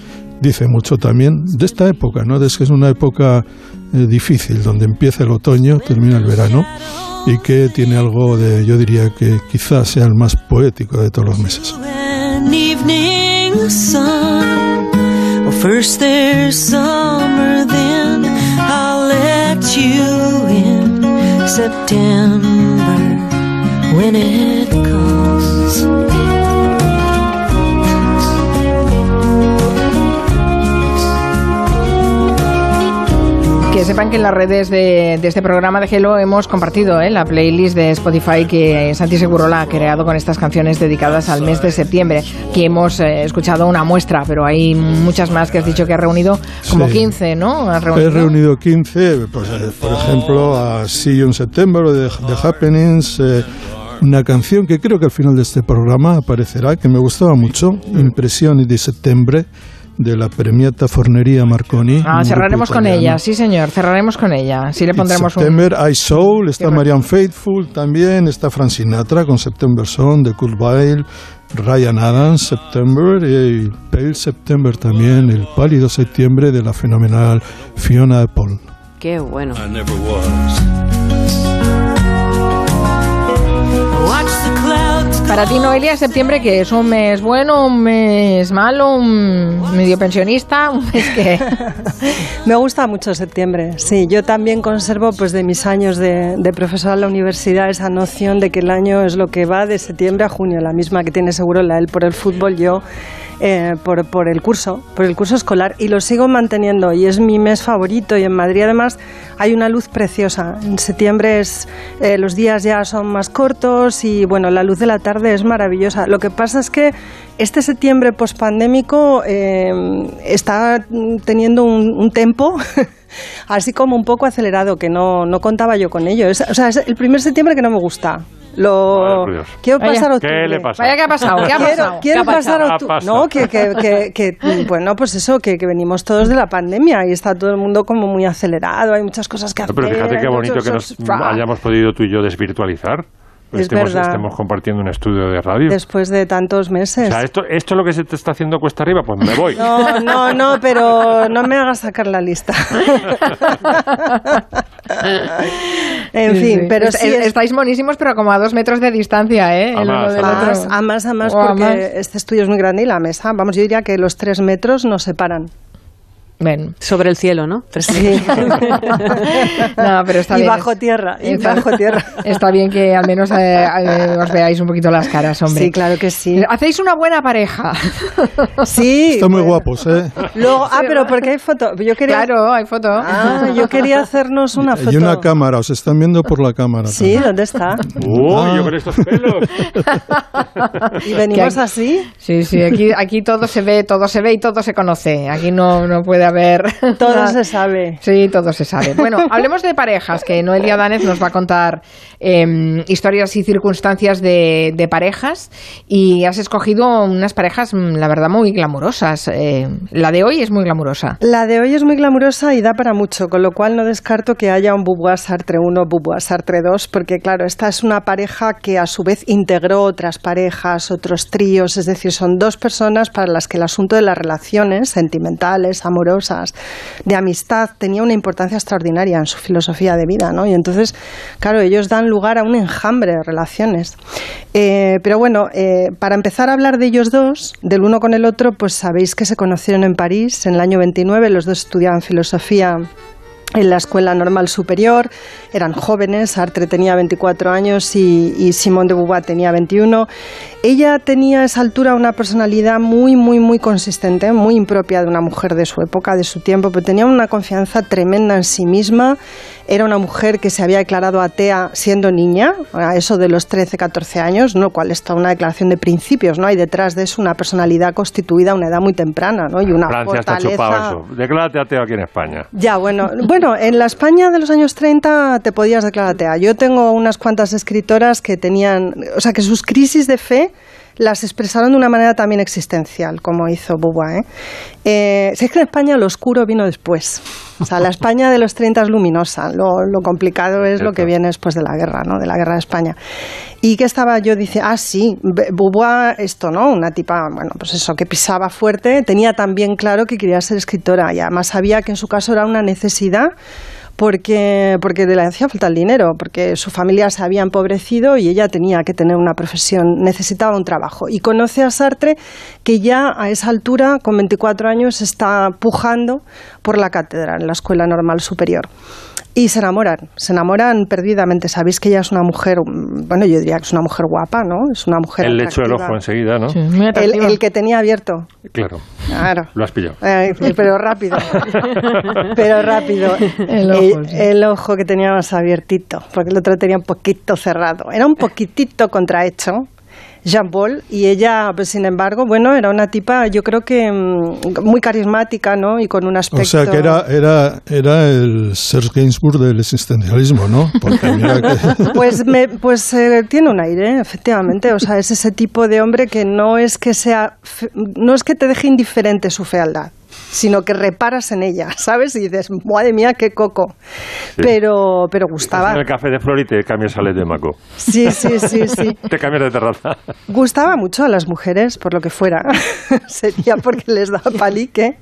dice mucho también de esta época, ¿no? Es que es una época eh, difícil, donde empieza el otoño, termina el verano, y que tiene algo de, yo diría que quizás sea el más poético de todos los meses. first there's summer, then you in September when it comes. Que sepan que en las redes de, de este programa de Hello hemos compartido ¿eh? la playlist de Spotify que Santi Segurola ha creado con estas canciones dedicadas al mes de septiembre, que hemos eh, escuchado una muestra, pero hay muchas más que has dicho que has reunido, como Sí. 15, ¿no? Has He reunido 15, pues, eh, por ejemplo, a See You in September de The Happenings, una canción que creo que al final de este programa aparecerá, que me gustaba mucho, Impressioni di Settembre, de la premiata Fornería Marconi. Ah, un cerraremos con italiano. ella, sí señor, cerraremos con ella. Sí le pondremos un... September, I Soul, está Marianne Faithful también, está Frank Sinatra con September Song de Kurt Weill, Ryan Adams, September, y Pale September también, el pálido septiembre de la fenomenal Fiona Apple. Qué bueno. Para ti, septiembre, que es un mes bueno, un mes malo, un medio pensionista, un mes que... Me gusta mucho septiembre, sí. Yo también conservo pues de mis años de, de profesora en la universidad esa noción de que el año es lo que va de septiembre a junio, la misma que tiene seguro la él por el fútbol, yo eh, por, por el curso, por el curso escolar y lo sigo manteniendo y es mi mes favorito y en Madrid además hay una luz preciosa. En septiembre es, eh, los días ya son más cortos y bueno, la luz de la tarde es maravillosa. Lo que pasa es que este septiembre pospandémico eh, está teniendo un, un tempo así como un poco acelerado, que no, no contaba yo con ello. O sea, es el primer septiembre que no me gusta. Lo Dios. quiero Vaya. pasar ¿Qué octubre. le pasa? Vaya, ¿qué ha pasado? ¿Qué ha Quiero- pasado? Quiero, ¿Qué ha pasar pasado? octubre. No, que, que, que, que, bueno, pues eso, que, que venimos todos de la pandemia y está todo el mundo como muy acelerado, hay muchas cosas que No, hacer. pero fíjate qué bonito que nos hayamos podido tú y yo desvirtualizar. Es estemos, verdad. estemos compartiendo un estudio de radio. Después de tantos O meses. sea, esto, esto es lo que se te está haciendo cuesta arriba, pues me voy. No, no, no, pero no me hagas sacar la lista. en Sí, fin, sí. pero Est- sí es- Estáis monísimos, pero como a dos metros de distancia, ¿eh? A El uno más, del a otro. más, a más, a más, O a porque más. este estudio es muy grande y la mesa, vamos, yo diría que los tres metros nos separan. Ven. Sobre el cielo, ¿no? Tres Sí. No, pero está y bien. bajo tierra, y Está- bajo tierra. Está bien que al menos eh, eh, os veáis un poquito las caras, hombre. Sí, claro que sí. Hacéis una buena pareja. Sí. Están muy bueno. guapos, ¿eh? Luego, ah, pero porque hay foto. Yo quería, Claro, hay foto. ah, yo quería hacernos una foto. Hay una cámara, os están viendo por la cámara. Sí, ¿dónde está? Uy, Ah. yo con estos pelos. Y venimos así. Sí, sí, aquí, aquí todo se ve, todo se ve y todo se conoce. Aquí no, no puede haber... Todo se sabe. Sí, todo se sabe. Bueno, hablemos de parejas, que Noelia Danez nos va a contar eh, historias y circunstancias de, de parejas y has escogido unas parejas, mm, la verdad, muy glamurosas. Eh, la de hoy es muy glamurosa. La de hoy es muy glamurosa y da para mucho, con lo cual no descarto que haya un Boubois Sartre 1, Boubois Sartre 2, porque claro, esta es una pareja que a su vez integró otras parejas, otros tríos, es decir, son dos personas para las que el asunto de las relaciones sentimentales, amorosas, de amistad, tenía una importancia extraordinaria en su filosofía de vida, ¿no? Y entonces, claro, ellos dan lugar a un enjambre de relaciones. Eh, pero bueno, eh, para empezar a hablar de ellos dos, del uno con el otro, pues sabéis que se conocieron en París en el año 29, los dos estudiaban filosofía en la Escuela Normal Superior, eran jóvenes, Sartre tenía 24 años y, y Simone de Beauvoir tenía 21. Ella tenía a esa altura una personalidad muy, muy, muy consistente, muy impropia de una mujer de su época, de su tiempo, pero tenía una confianza tremenda en sí misma. Era una mujer que se había declarado atea siendo niña, a eso de los 13, 14 años, ¿no? cual está una declaración de principios, ¿no? Hay detrás de eso una personalidad constituida a una edad muy temprana, ¿no? Y una Francia está fortaleza. chupado eso. Declárate ateo aquí en España. Ya, bueno, bueno, en la España de los años 30 te podías declarar atea. Yo tengo unas cuantas escritoras que tenían, o sea, que sus crisis de fe las expresaron de una manera también existencial, como hizo Beauvoir. ¿eh? Eh, si es que en España lo oscuro vino después. O sea, la España de los 30 es luminosa. Lo, lo complicado es lo que viene después de la guerra, ¿no? De la guerra de España. Y que estaba yo dice, ah, sí, Be- Beauvoir, esto, ¿no? Una tipa, bueno, pues eso, que pisaba fuerte, tenía también claro que quería ser escritora y además sabía que en su caso era una necesidad porque, porque le hacía falta el dinero, porque su familia se había empobrecido y ella tenía que tener una profesión, necesitaba un trabajo. Y conoce a Sartre, que ya a esa altura, con 24 años, está pujando por la cátedra en la Escuela Normal Superior. Y se enamoran, se enamoran perdidamente. Sabéis que ella es una mujer, mm, bueno, yo diría que es una mujer guapa, ¿no? Es una mujer. Él le echó el atractiva. ojo enseguida, ¿no? El, el que tenía abierto. Claro. Claro. Lo has pillado. Eh, pero rápido. pero rápido. El ojo, el ojo que tenía más abiertito, porque el otro tenía un poquito cerrado. Era un poquitito contrahecho. Jean Paul y ella, pues sin embargo, bueno, era una tipa, yo creo que mm, muy carismática, ¿no? Y con un aspecto. O sea que era, era, era el Serge Gainsbourg del existencialismo, ¿no? Porque mira que... Pues, me, pues eh, tiene un aire, efectivamente. O sea, es ese tipo de hombre que no es que sea, fe- no es que te deje indiferente su fealdad, sino que reparas en ella, ¿sabes? Y dices, madre mía, qué coco. Pero, pero gustaba. En el café de Flor y te cambias a de Maco. Sí, sí, sí, sí. Te cambias de terraza. Gustaba mucho a las mujeres, por lo que fuera. Sería porque les da palique.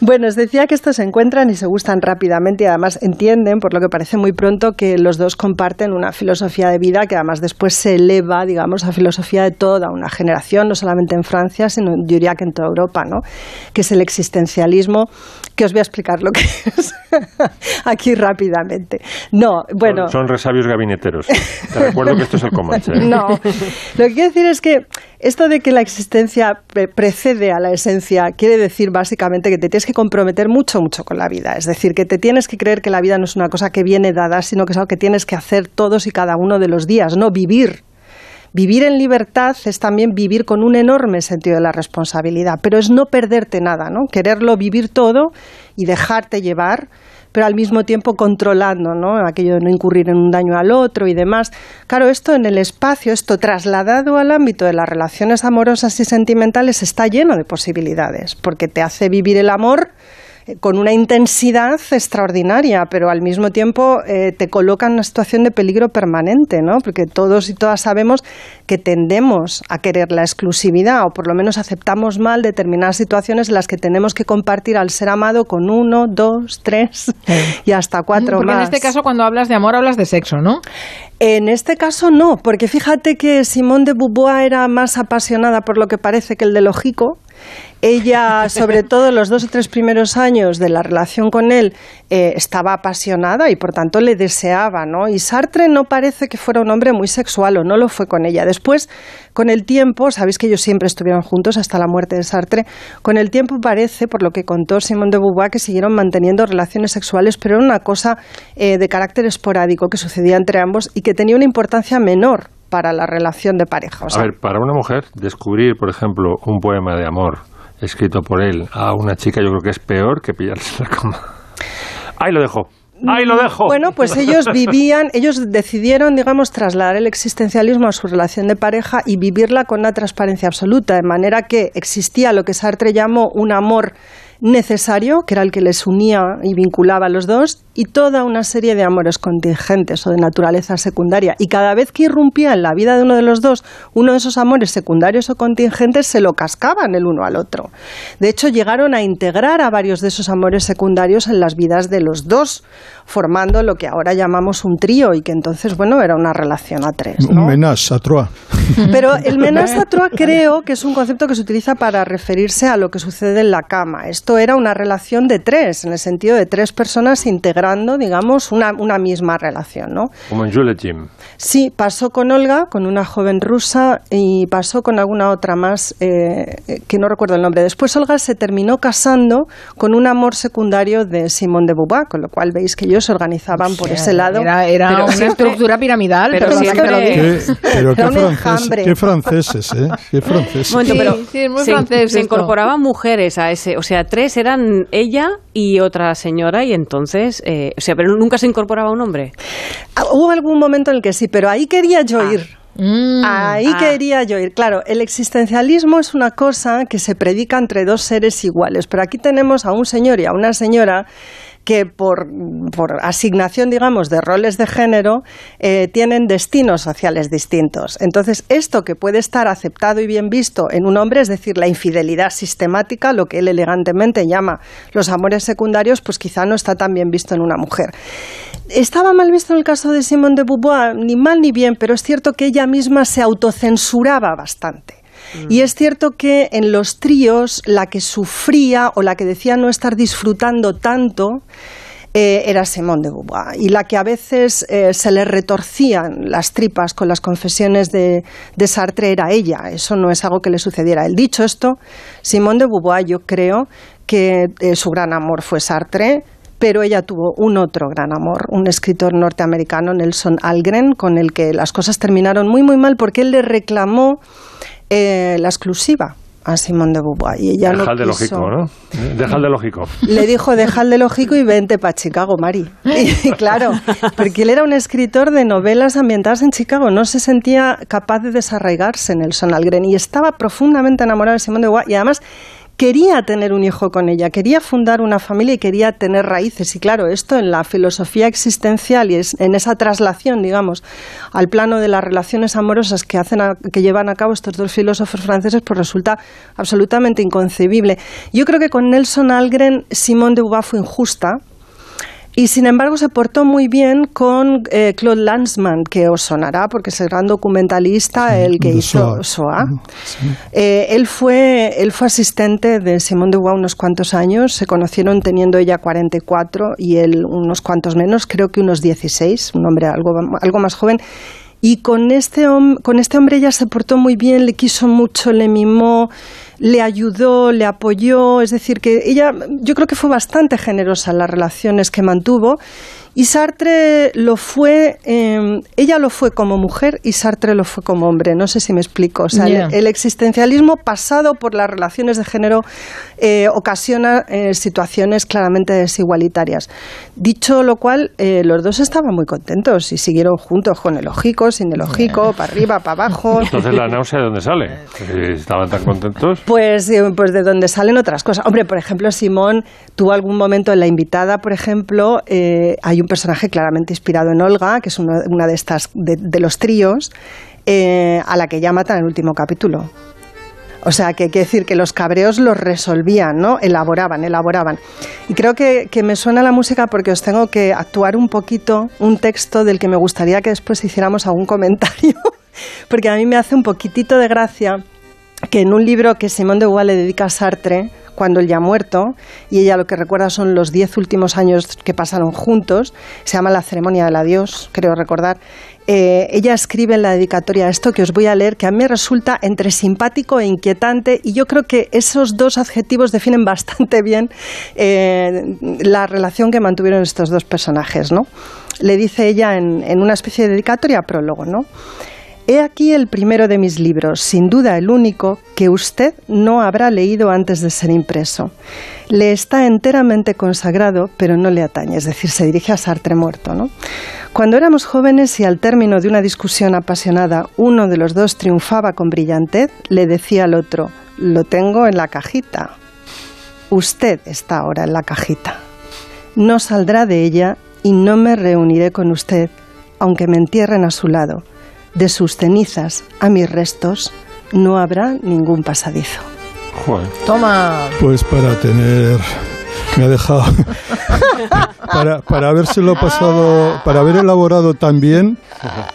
Bueno, os decía que estos se encuentran y se gustan rápidamente y además entienden, por lo que parece muy pronto, que los dos comparten una filosofía de vida que además después se eleva, digamos, a filosofía de toda una generación, no solamente en Francia, sino yo diría que en toda Europa, ¿no? Que es el existencialismo, que os voy a explicar lo que es aquí rápidamente. No, bueno. Son, son resabios gabineteros. Te recuerdo que esto es el Comanche. ¿eh? No, lo que quiero decir es que esto de que la existencia pre- precede a la esencia quiere decir básicamente que te tienes que comprometer mucho, mucho con la vida. Es decir, que te tienes que creer que la vida no es una cosa que viene dada, sino que es algo que tienes que hacer todos y cada uno de los días, no vivir. Vivir en libertad es también vivir con un enorme sentido de la responsabilidad, pero es no perderte nada, ¿no? Quererlo vivir todo y dejarte llevar, pero al mismo tiempo controlando, ¿no? Aquello de no incurrir en un daño al otro y demás. Claro, esto en el espacio, esto trasladado al ámbito de las relaciones amorosas y sentimentales está lleno de posibilidades, porque te hace vivir el amor con una intensidad extraordinaria, pero al mismo tiempo eh, te coloca en una situación de peligro permanente, ¿no? Porque todos y todas sabemos que tendemos a querer la exclusividad, o por lo menos aceptamos mal determinadas situaciones en las que tenemos que compartir al ser amado con uno, dos, tres y hasta cuatro Porque más. en este caso, cuando hablas de amor, hablas de sexo, ¿no? En este caso no, porque fíjate que Simone de Beauvoir era más apasionada por lo que parece que el de lógico. Ella, sobre todo los dos o tres primeros años de la relación con él, eh, estaba apasionada y por tanto le deseaba, ¿no? Y Sartre no parece que fuera un hombre muy sexual o no lo fue con ella. Después, con el tiempo, sabéis que ellos siempre estuvieron juntos hasta la muerte de Sartre, con el tiempo parece, por lo que contó Simone de Beauvoir, que siguieron manteniendo relaciones sexuales, pero era una cosa eh, de carácter esporádico que sucedía entre ambos y que tenía una importancia menor para la relación de pareja. O sea, A ver, para una mujer, descubrir, por ejemplo, un poema de amor escrito por él a una chica, yo creo que es peor que pillarse en la cama. Ahí lo dejo. Ahí lo dejo. Bueno, pues ellos vivían, ellos decidieron, digamos, trasladar el existencialismo a su relación de pareja y vivirla con una transparencia absoluta, de manera que existía lo que Sartre llamó un amor necesario, que era el que les unía y vinculaba a los dos, y toda una serie de amores contingentes o de naturaleza secundaria. Y cada vez que irrumpía en la vida de uno de los dos, uno de esos amores secundarios o contingentes se lo cascaban el uno al otro. De hecho, llegaron a integrar a varios de esos amores secundarios en las vidas de los dos, formando lo que ahora llamamos un trío y que entonces, bueno, era una relación a tres. Un ménage à trois. Pero el ménage à trois creo que es un concepto que se utiliza para referirse a lo que sucede en la cama. Esto era una relación de tres, en el sentido de tres personas integrando, digamos, una, una misma relación, ¿no? Como en Jules Jim. Sí, pasó con Olga, con una joven rusa, y pasó con alguna otra más, eh, eh, que no recuerdo el nombre. Después Olga se terminó casando con un amor secundario de Simone de Beauvoir, con lo cual veis que ellos se organizaban por ese lado. Era, era Pero una siempre- estructura piramidal, pero pero siempre- lo digo. Qué- pero qué, enjambre. qué franceses, ¿eh? Qué franceses. Sí, pero sí, es muy se, francés se incorporaban mujeres a ese, o sea, tres eran ella y otra señora y entonces, eh, o sea, pero nunca se incorporaba un hombre. Ah, Hubo algún momento en el que sí, pero ahí quería yo ir. Ahí Ah. quería yo ir. Claro, el existencialismo es una cosa que se predica entre dos seres iguales, pero aquí tenemos a un señor y a una señora que por, asignación, digamos, de roles de género, eh, tienen destinos sociales distintos. Entonces, esto que puede estar aceptado y bien visto en un hombre, es decir, la infidelidad sistemática, lo que él elegantemente llama los amores secundarios, pues quizá no está tan bien visto en una mujer. Estaba mal visto en el caso de Simone de Beauvoir, ni mal ni bien, pero es cierto que ella misma se autocensuraba bastante. Y es cierto que en los tríos la que sufría o la que decía no estar disfrutando tanto eh, era Simone de Beauvoir. Y la que a veces eh, se le retorcían las tripas con las confesiones de, de Sartre era ella. Eso no es algo que le sucediera. El dicho esto, Simone de Beauvoir yo creo que eh, su gran amor fue Sartre, pero ella tuvo un otro gran amor, un escritor norteamericano, Nelson Algren, con el que las cosas terminaron muy muy mal porque él le reclamó eh, la exclusiva a Simone de Beauvoir y ella Deja no el de quiso. lógico, ¿no? Deja el de lógico. Le dijo, deja el de lógico y vente para Chicago, Mari. Y claro, porque él era un escritor de novelas ambientadas en Chicago, no se sentía capaz de desarraigarse en el Sonalgren y estaba profundamente enamorado de Simone de Beauvoir y además quería tener un hijo con ella, quería fundar una familia y quería tener raíces. Y claro, esto en la filosofía existencial y es- en esa traslación, digamos, al plano de las relaciones amorosas que, hacen a- que llevan a cabo estos dos filósofos franceses, pues resulta absolutamente inconcebible. Yo creo que con Nelson Algren, Simone de Beauvoir fue injusta. Y sin embargo se portó muy bien con eh, Claude Lanzmann, que os sonará porque es el gran documentalista, el que hizo Shoah. Shoah. Eh, él, fue, él fue asistente de Simone de Beauvoir unos cuantos años, se conocieron teniendo ella 44 y él unos cuantos menos, creo que unos 16, un hombre algo, algo más joven. Y con este, con este hombre ella se portó muy bien, le quiso mucho, le mimó, le ayudó, le apoyó. Es decir, que ella, yo creo que fue bastante generosa en las relaciones que mantuvo. Y Sartre lo fue, eh, ella lo fue como mujer y Sartre lo fue como hombre. No sé si me explico. O sea, el, el existencialismo pasado por las relaciones de género eh, ocasiona eh, situaciones claramente desigualitarias. Dicho lo cual, eh, los dos estaban muy contentos y siguieron juntos con el ojico, sin el ojico, para arriba, para abajo. Entonces la náusea de dónde sale? Estaban tan contentos. Pues, eh, pues de donde salen otras cosas. Hombre, por ejemplo, Simón tuvo algún momento en La Invitada, por ejemplo, eh, hay un personaje claramente inspirado en Olga, que es una, de estas, de, los tríos, eh, a la que ya matan en el último capítulo. O sea, que hay que decir que los cabreos los resolvían, ¿no? Elaboraban, elaboraban. Y creo que, que me suena la música porque os tengo que actuar un poquito un texto del que me gustaría que después hiciéramos algún comentario, porque a mí me hace un poquitito de gracia que en un libro que Simón de Beauvoir le dedica a Sartre, cuando él ya ha muerto, y ella lo que recuerda son los diez últimos años que pasaron juntos, se llama La ceremonia del adiós, creo recordar, eh, ella escribe en la dedicatoria esto que os voy a leer, que a mí resulta entre simpático e inquietante, y yo creo que esos dos adjetivos definen bastante bien eh, la relación que mantuvieron estos dos personajes, ¿no? Le dice ella en, en una especie de dedicatoria, prólogo, ¿no? He aquí el primero de mis libros, sin duda el único, que usted no habrá leído antes de ser impreso. Le está enteramente consagrado, pero no le atañe, es decir, se dirige a Sartre muerto. ¿no? Cuando éramos jóvenes y al término de una discusión apasionada uno de los dos triunfaba con brillantez, le decía al otro, lo tengo en la cajita. Usted está ahora en la cajita. No saldrá de ella y no me reuniré con usted, aunque me entierren a su lado. De sus cenizas a mis restos no habrá ningún pasadizo. Joder. Toma. Pues para tener. Me ha dejado. para, para habérselo pasado. Para haber elaborado tan bien.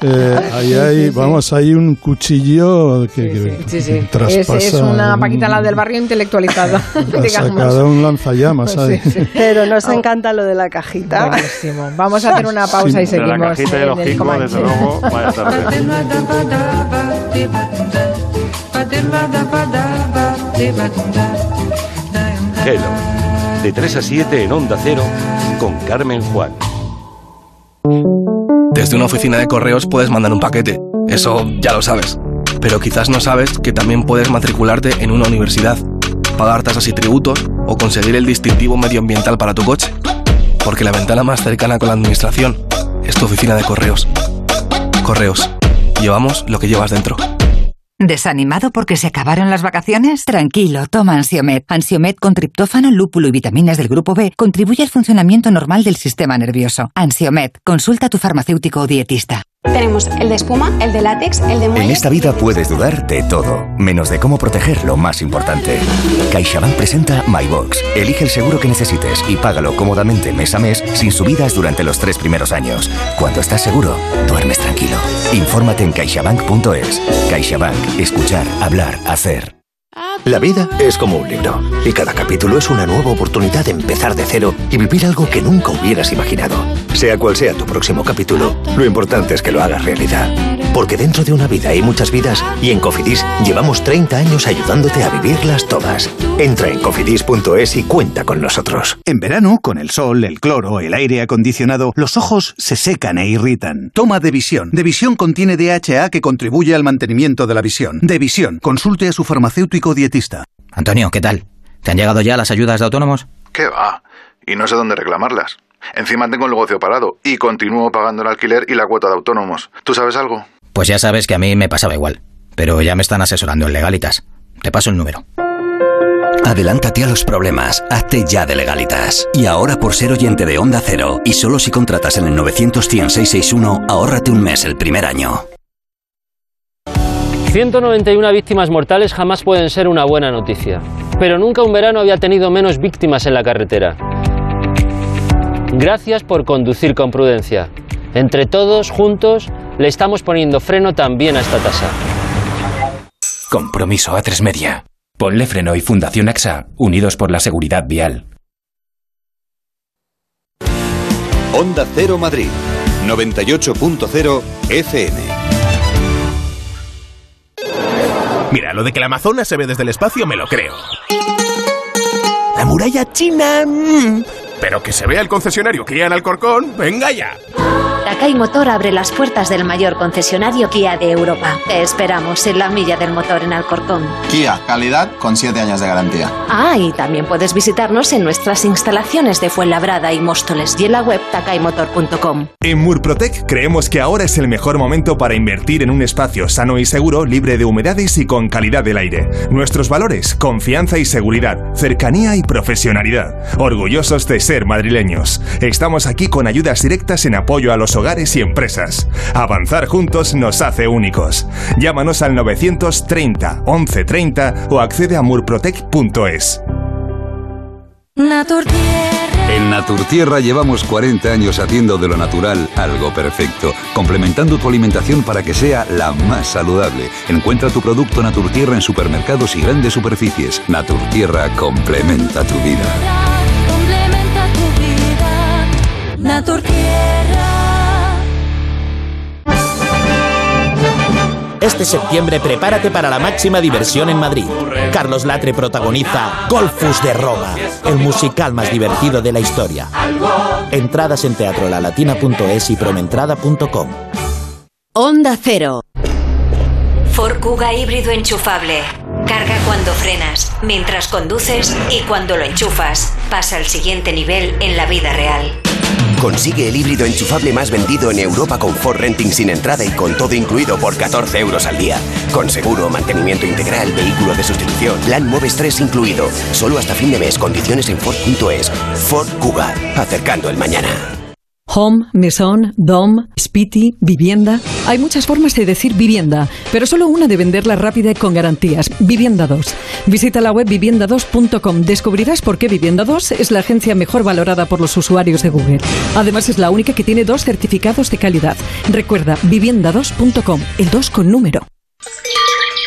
eh, ahí hay, vamos, hay un cuchillo que, que Sí, sí. Es, traspasa. es una un- Paquita la del barrio intelectualizada, sacado un lanzallamas ahí. Pero nos encanta lo de la cajita. Buenísimo. Vamos a hacer una pausa y Sí, de la seguimos cajita ojico, Comanche. desde luego, vaya tarde. Hello, de 3 a 7 en Onda Cero, con Carmen Juan. Desde una oficina de correos puedes mandar un paquete, eso ya lo sabes. Pero quizás no sabes que también puedes matricularte en una universidad, pagar tasas y tributos o conseguir el distintivo medioambiental para tu coche. Porque la ventana más cercana con la administración es tu oficina de correos. Correos. Llevamos lo que llevas dentro. ¿Desanimado porque se acabaron las vacaciones? Tranquilo, toma Ansiomet. Ansiomet con triptófano, lúpulo y vitaminas del grupo B contribuye al funcionamiento normal del sistema nervioso. Ansiomet, consulta a tu farmacéutico o dietista. Tenemos el de espuma, el de látex, el de En muelle. esta vida puedes dudar de todo, menos de cómo proteger lo más importante. CaixaBank presenta MyBox. Elige el seguro que necesites y págalo cómodamente mes a mes sin subidas durante los tres primeros años. Cuando estás seguro, duermes tranquilo. Infórmate en caixabank.es. CaixaBank. Escuchar, hablar, hacer. La vida es como un libro y cada capítulo es una nueva oportunidad de empezar de cero y vivir algo que nunca hubieras imaginado. Sea cual sea tu próximo capítulo, lo importante es que lo hagas realidad. Porque dentro de una vida hay muchas vidas y en Cofidis llevamos 30 años ayudándote a vivirlas todas. Entra en cofidis.es y cuenta con nosotros. En verano, con el sol, el cloro, el aire acondicionado, los ojos se secan e irritan. Toma Devisión. Devisión contiene DHA que contribuye al mantenimiento de la visión. Devisión. Consulte a su farmacéutico dietista. Antonio, ¿qué tal? ¿Te han llegado ya las ayudas de autónomos? ¿Qué va? Y no sé dónde reclamarlas. Encima tengo el negocio parado y continúo pagando el alquiler y la cuota de autónomos. ¿Tú sabes algo? Pues ya sabes que a mí me pasaba igual. Pero ya me están asesorando en Legalitas. Te paso el número. Adelántate a los problemas, hazte ya de legalitas. Y ahora por ser oyente de Onda Cero, y solo si contratas en el 900-100-661, ahórrate un mes el primer año. 191 víctimas mortales jamás pueden ser una buena noticia, pero nunca un verano había tenido menos víctimas en la carretera. Gracias por conducir con prudencia. Entre todos, juntos, le estamos poniendo freno también a esta tasa. Compromiso a tres media. Ponle freno y Fundación AXA, unidos por la seguridad vial. Onda Cero Madrid, 98.0 FM. Mira, lo de que la Amazonas se ve desde el espacio me lo creo. La muralla china... mm, Pero que se vea el concesionario Kia en Alcorcón, venga ya. Takai Motor abre las puertas del mayor concesionario Kia de Europa. Te esperamos en la milla del motor en Alcorcón. Kia, calidad con 7 años de garantía. Ah, y también puedes visitarnos en nuestras instalaciones de Fuenlabrada y Móstoles y en la web takaimotor.com. En Murprotec creemos que ahora es el mejor momento para invertir en un espacio sano y seguro, libre de humedades y con calidad del aire. Nuestros valores, confianza y seguridad, cercanía y profesionalidad. Orgullosos de ser madrileños. Estamos aquí con ayudas directas en apoyo a los hogares y empresas. Avanzar juntos nos hace únicos. Llámanos al 930 1130 o accede a murprotec.es. En Naturtierra llevamos 40 años haciendo de lo natural algo perfecto, complementando tu alimentación para que sea la más saludable. Encuentra tu producto Naturtierra en supermercados y grandes superficies. Naturtierra complementa tu vida. Complementa tu vida. Naturtierra. Este septiembre prepárate para la máxima diversión en Madrid. Carlos Latre protagoniza Golfus de Roma, el musical más divertido de la historia. Entradas en teatrolalatina.es y promentrada.com. Onda Cero. Ford Kuga híbrido enchufable. Carga cuando frenas, mientras conduces y cuando lo enchufas. Pasa al siguiente nivel en la vida real. Consigue el híbrido enchufable más vendido en Europa con Ford Renting sin entrada y con todo incluido por 14 euros al día. Con seguro, mantenimiento integral, vehículo de sustitución, plan Moves 3 incluido. Solo hasta fin de mes, condiciones en Ford.es. Ford Kuga, acercando el mañana. Home, mesón, dom, spiti, vivienda. Hay muchas formas de decir vivienda, pero solo una de venderla rápida y con garantías. Vivienda 2. Visita la web vivienda2.com. Descubrirás por qué Vivienda 2 es la agencia mejor valorada por los usuarios de Google. Además, es la única que tiene dos certificados de calidad. Recuerda, vivienda2.com, el 2 con número.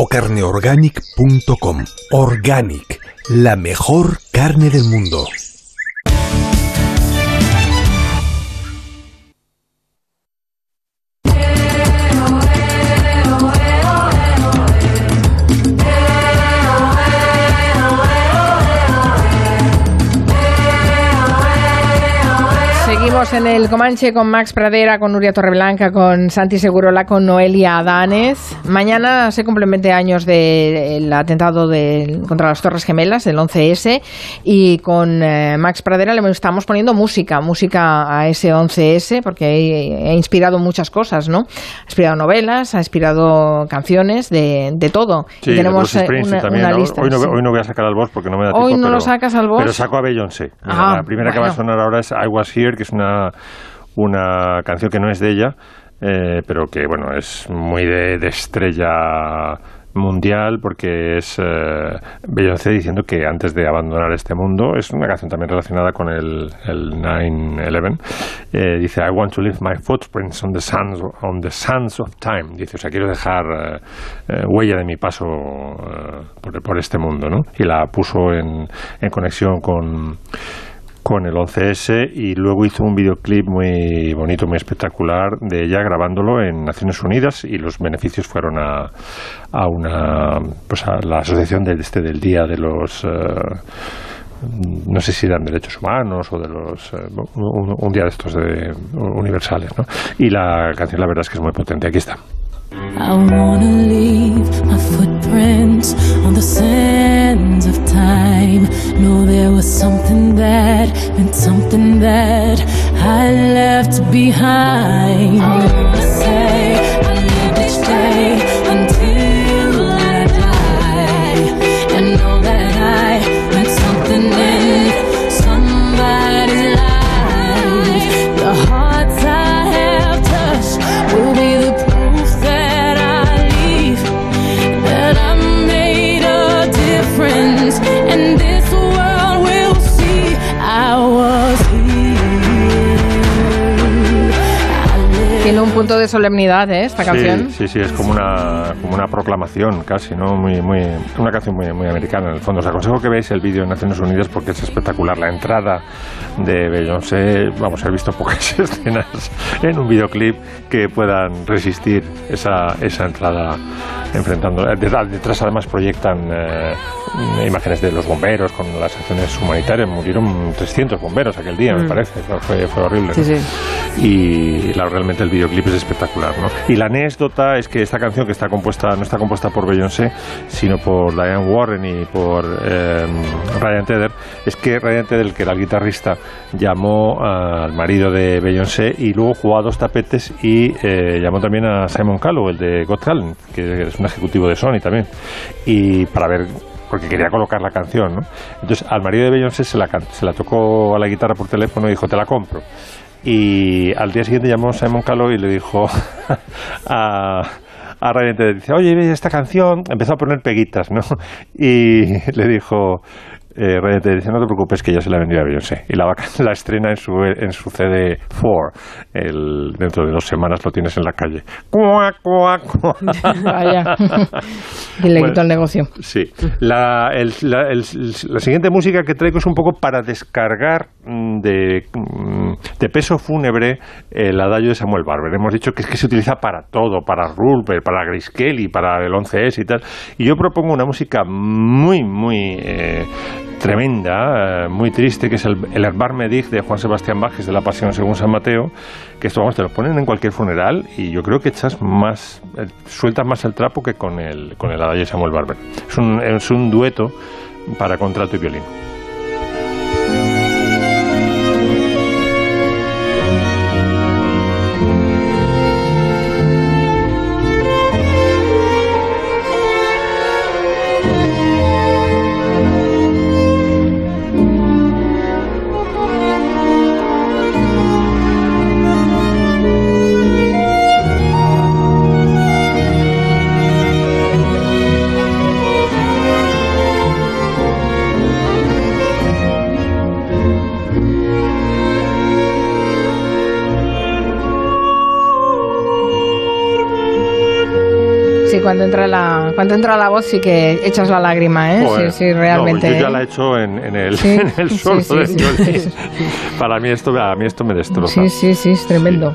o carneorganic.com. Organic, la mejor carne del mundo. Estamos en el Comanche con Max Pradera, con Nuria Torreblanca, con Santi Segurola, con Noelia Adánez. Mañana se cumplen 20 años del atentado de- contra las Torres Gemelas, el 11S, y con eh, Max Pradera le estamos poniendo música, música a ese 11S, porque ha inspirado muchas cosas, ¿no? Ha inspirado novelas, ha inspirado canciones, de, de todo. Sí, y tenemos Bruce eh, una, también. una ¿no? lista. Hoy, no, sí. hoy no voy a sacar al boss porque no me da Hoy tiempo. no lo pero- sacas al boss. Pero saco a Beyoncé. Ah, la primera que va a bueno. sonar ahora es I Was Here, que es una, una canción que no es de ella, eh, pero que bueno es muy de, estrella mundial porque es eh, Beyoncé diciendo que antes de abandonar este mundo es una canción también relacionada con el, el 9-11 eh, dice I want to leave my footprints on the sands on the sands of time dice o sea quiero dejar eh, huella de mi paso por, por este mundo ¿no? y la puso en, en conexión con con el 11S y luego hizo un videoclip muy bonito, muy espectacular de ella grabándolo en Naciones Unidas y los beneficios fueron a, a una pues a la asociación del este del día de los eh, no sé si eran derechos humanos o de los eh, un, un día de estos de universales ¿no? y la canción la verdad es que es muy potente aquí está I wanna leave my footprints on the sands of time. Know there was something that meant something that I left behind. Un punto de solemnidad, ¿eh? Esta canción. Sí, sí, sí, es como una, como una proclamación casi, ¿no? Muy, muy, una canción muy, muy americana en el fondo. Os aconsejo que veáis el vídeo en Naciones Unidas porque es espectacular. La entrada de Beyoncé, vamos, he visto pocas escenas en un videoclip que puedan resistir esa, esa entrada enfrentando. Detrás, detrás además proyectan eh, imágenes de los bomberos con las acciones humanitarias. Murieron 300 bomberos aquel día, me Mm. parece. Fue, fue horrible. Sí, ¿no? sí. y la- realmente el videoclip es espectacular, ¿no? Y la anécdota es que esta canción que está compuesta no está compuesta por Beyoncé, sino por Diane Warren y por eh, Ryan Tedder, es que Ryan Tedder, que era el guitarrista, llamó al marido de Beyoncé y luego jugó a dos tapetes y eh, llamó también a Simon Callow, el de Got Talent, que es un ejecutivo de Sony también, y para ver porque quería colocar la canción, ¿no? Entonces al marido de Beyoncé se la, se la tocó a la guitarra por teléfono y dijo, te la compro. Y al día siguiente llamó Simon Callow y le dijo a, a Ryan dice, oye, esta canción, empezó a poner peguitas, ¿no? Y le dijo, eh, Ryan Tedder, dice, no te preocupes que ya se la vendió a Beyoncé. Y la, va- la estrena en su, en su CD4. El, dentro de dos semanas lo tienes en la calle. Cuac, cuac. Vaya. y le Bueno, quitó el negocio. Sí. La, el- la- el- la siguiente música que traigo es un poco para descargar mm, de, mm, de peso fúnebre el adagio de Samuel Barber. Hemos dicho que es que se utiliza para todo, para Rulper, para Grace Kelly, para el 11S y tal. Y yo propongo una música muy, muy eh, tremenda, eh, muy triste, que es el, el de Juan Sebastián Bajes de la Pasión según San Mateo, que esto, vamos, te lo ponen en cualquier funeral y yo creo que echas más, eh, sueltas más el trapo que con el, con el adagio Samuel Barber. Es un, es un dueto para contralto y violín. Cuando entra la, cuando entra la voz sí que echas la lágrima, ¿eh? Joder, sí, sí, realmente. no, yo ya ¿eh? la he hecho en, en el, Sí, en el sí, sí, sí. Para mí esto, a mí esto me destroza. Sí, sí, sí, es tremendo.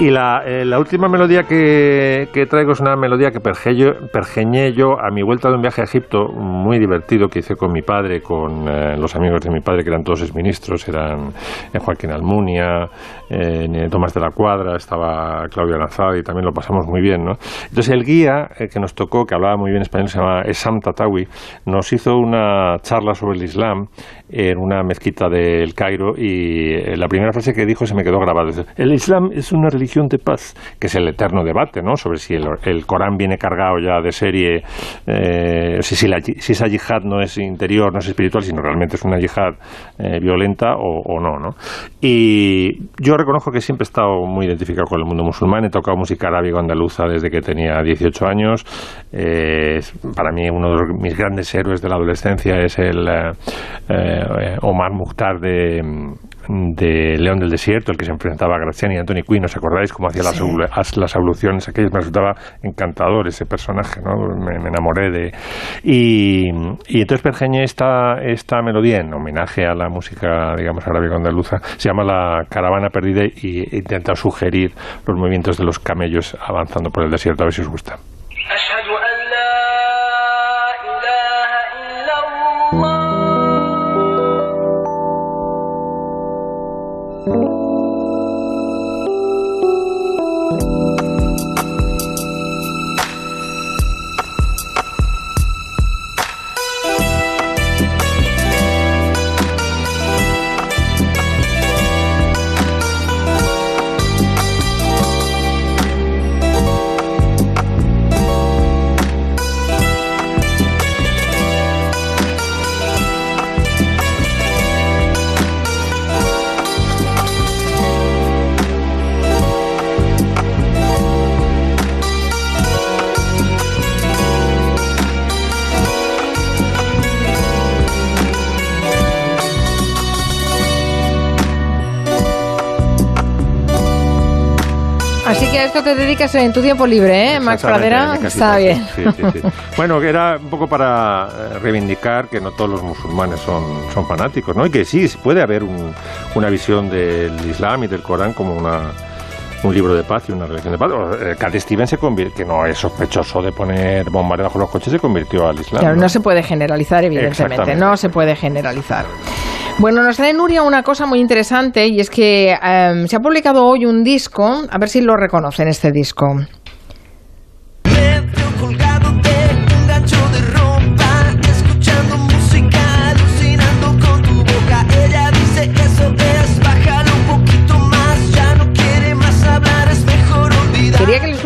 Y la, eh, la última melodía que, que traigo es una melodía que pergeño- pergeñé yo a mi vuelta de un viaje a Egipto, muy divertido, que hice con mi padre, con eh, los amigos de mi padre, que eran todos exministros, eran eh, Joaquín Almunia, eh, Tomás de la Cuadra, estaba Claudio Lanzada y también lo pasamos muy bien, ¿no? Entonces el guía eh, que nos tocó, que hablaba muy bien español, se llama Esam Tatawi, nos hizo una charla sobre el Islam en una mezquita del Cairo y eh, la primera frase que dijo se me quedó grabada. El Islam es una religión de paz, que es el eterno debate, ¿no? Sobre si el, el Corán viene cargado ya de serie, eh, si, si, la si esa yihad no es interior, no es espiritual, sino realmente es una yihad eh, violenta o, o no, ¿no? Y yo reconozco que siempre he estado muy identificado con el mundo musulmán, he tocado música arábiga andaluza desde que tenía 18 años. Eh, para mí uno de los- mis grandes héroes de la adolescencia es el eh, eh, Omar Mukhtar de, de León del Desierto, el que se enfrentaba a Graziani y Anthony Quinn, ¿os acordáis cómo hacía las, Sí. las abluciones aquellas? Me resultaba encantador ese personaje, ¿no? Me, me enamoré de... Y, y entonces pergeñé esta, esta melodía en homenaje a la música, digamos, arábiga andaluza. Se llama La Caravana Perdida y he intentado sugerir los movimientos de los camellos avanzando por el desierto, a ver si os gusta. Esto te dedicas en tu tiempo libre, ¿eh, Max Pradera? Está bien. sí, sí, sí. Bueno, que era un poco para eh, reivindicar que no todos los musulmanes son, son fanáticos, ¿no? Y que sí, puede haber un- una visión del Islam y del Corán como una, un libro de paz y una religión de paz. Eh, Cat Stevens se convirtió, que no es sospechoso de poner bombas debajo de los coches, se convirtió al Islam. Claro, ¿no? no se puede generalizar, evidentemente. No se puede generalizar. Bueno, nos trae Nuria una cosa muy interesante y es que em, se ha publicado hoy un disco, a ver si lo reconocen este disco.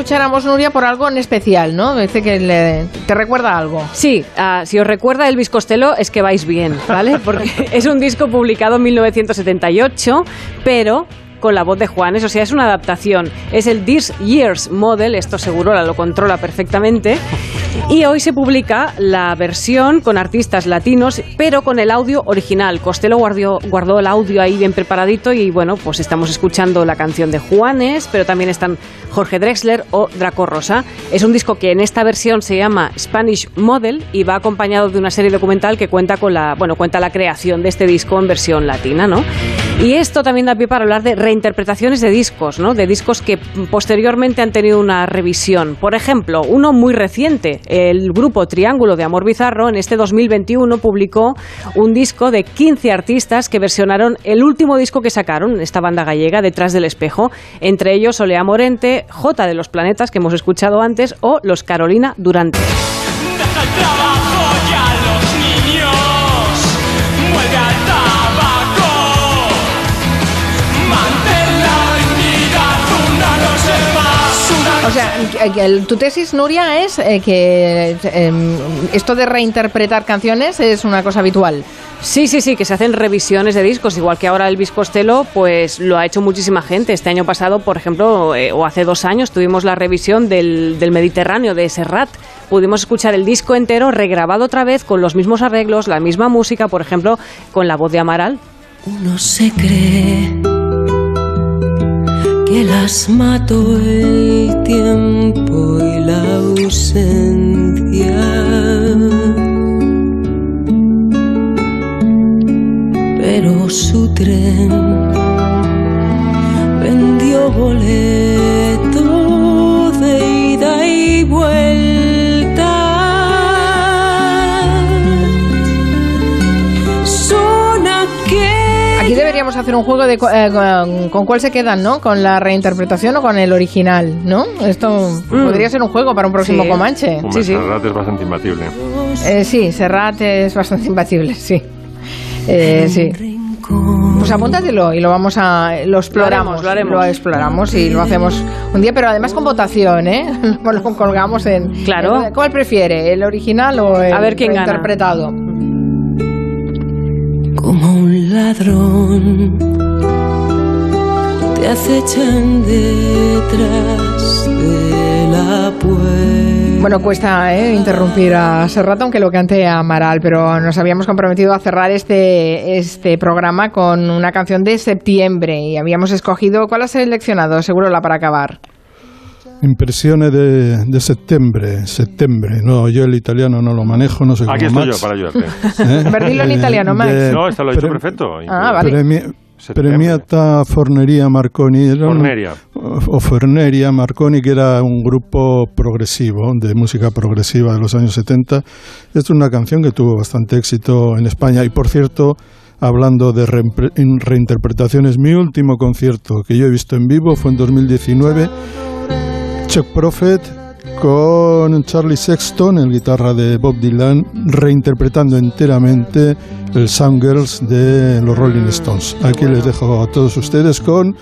Escucháramos, Nuria, por algo en especial, ¿no? Dice que le- te recuerda algo. Sí, ah, si os recuerda Elvis Costello es que vais bien, ¿vale? Porque es un disco publicado en 1978, pero con la voz de Juanes, o sea, es una adaptación. Es el This Year's Model, esto seguro lo controla perfectamente. Y hoy se publica la versión con artistas latinos, pero con el audio original. Costello guardió- guardó el audio ahí bien preparadito y bueno, pues estamos escuchando la canción de Juanes, pero también están Jorge Drexler o Draco Rosa. Es un disco que en esta versión se llama Spanish Model y va acompañado de una serie documental que cuenta con la, bueno, cuenta la creación de este disco en versión latina, ¿no? Y esto también da pie para hablar de reinterpretaciones de discos, ¿no? De discos que posteriormente han tenido una revisión. Por ejemplo, uno muy reciente, el grupo Triángulo de Amor Bizarro en este 2021 publicó un disco de 15 artistas que versionaron el último disco que sacaron, esta banda gallega, Detrás del Espejo, entre ellos Olea Morente, J de los Planetas, que hemos escuchado antes, o Los Carolina Durante. O sea, tu tesis, Nuria, es eh, que em, esto de reinterpretar canciones es una cosa habitual. Sí, sí, sí, que se hacen revisiones de discos, igual que ahora Elvis Costello, pues lo ha hecho muchísima gente. Este año pasado, por ejemplo, eh, o hace dos años, tuvimos la revisión del, del Mediterráneo, de Serrat. Pudimos escuchar el disco entero regrabado otra vez con los mismos arreglos, la misma música, por ejemplo, con la voz de Amaral. Uno se cree que las mató el tiempo y la ausencia. Pero su tren vendió boleto de ida y vuelta. Hacer un juego de cu- eh, con, con cuál se quedan, ¿no? ¿Con la reinterpretación o con el original, no? Esto podría ser un juego para un próximo Sí. Comanche. Hombre, Sí, sí. Serrat es bastante imbatible. Eh, sí, Serrat es bastante imbatible, sí. Eh, sí. Pues apúntatelo y lo vamos a lo exploramos, Lo haremos, lo haremos. exploramos y lo hacemos un día, pero además con votación, ¿eh? Lo colgamos en. Claro. en- ¿Cuál prefiere, el original o el A ver quién gana. Como un ladrón te acechan detrás de la puerta. Bueno, cuesta ¿eh? interrumpir a Serrat, aunque lo cante Amaral, pero nos habíamos comprometido a cerrar este, este programa con una canción de septiembre y habíamos escogido. ¿Cuál has seleccionado? Seguro la para acabar. Impresiones de, de septiembre, septiembre. No, yo el italiano no lo manejo, no sé Aquí cómo estoy Max. yo para ayudarte. ¿Eh? Ver, dilo en Eh, italiano, Max. de- No, esta lo ha dicho perfecto. Ah, vale. Premi- Septiembre. premiata Forneria Marconi. Era un- Forneria. o Forneria Marconi, que era un grupo progresivo, de música progresiva de los años 70. Es una canción que tuvo bastante éxito en España. Y por cierto, hablando de in- reinterpretaciones, mi último concierto que yo he visto en vivo fue en 2019. Chuck Prophet con Charlie Sexton, el guitarra de Bob Dylan, reinterpretando enteramente el Soundgirls de los Rolling Stones. Aquí les dejo a todos ustedes con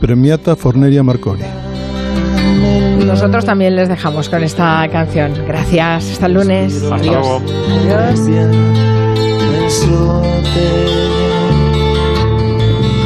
Premiata Forneria Marconi. Nosotros también les dejamos con esta canción. Gracias. Hasta el lunes. Hasta Adiós. luego. Adiós.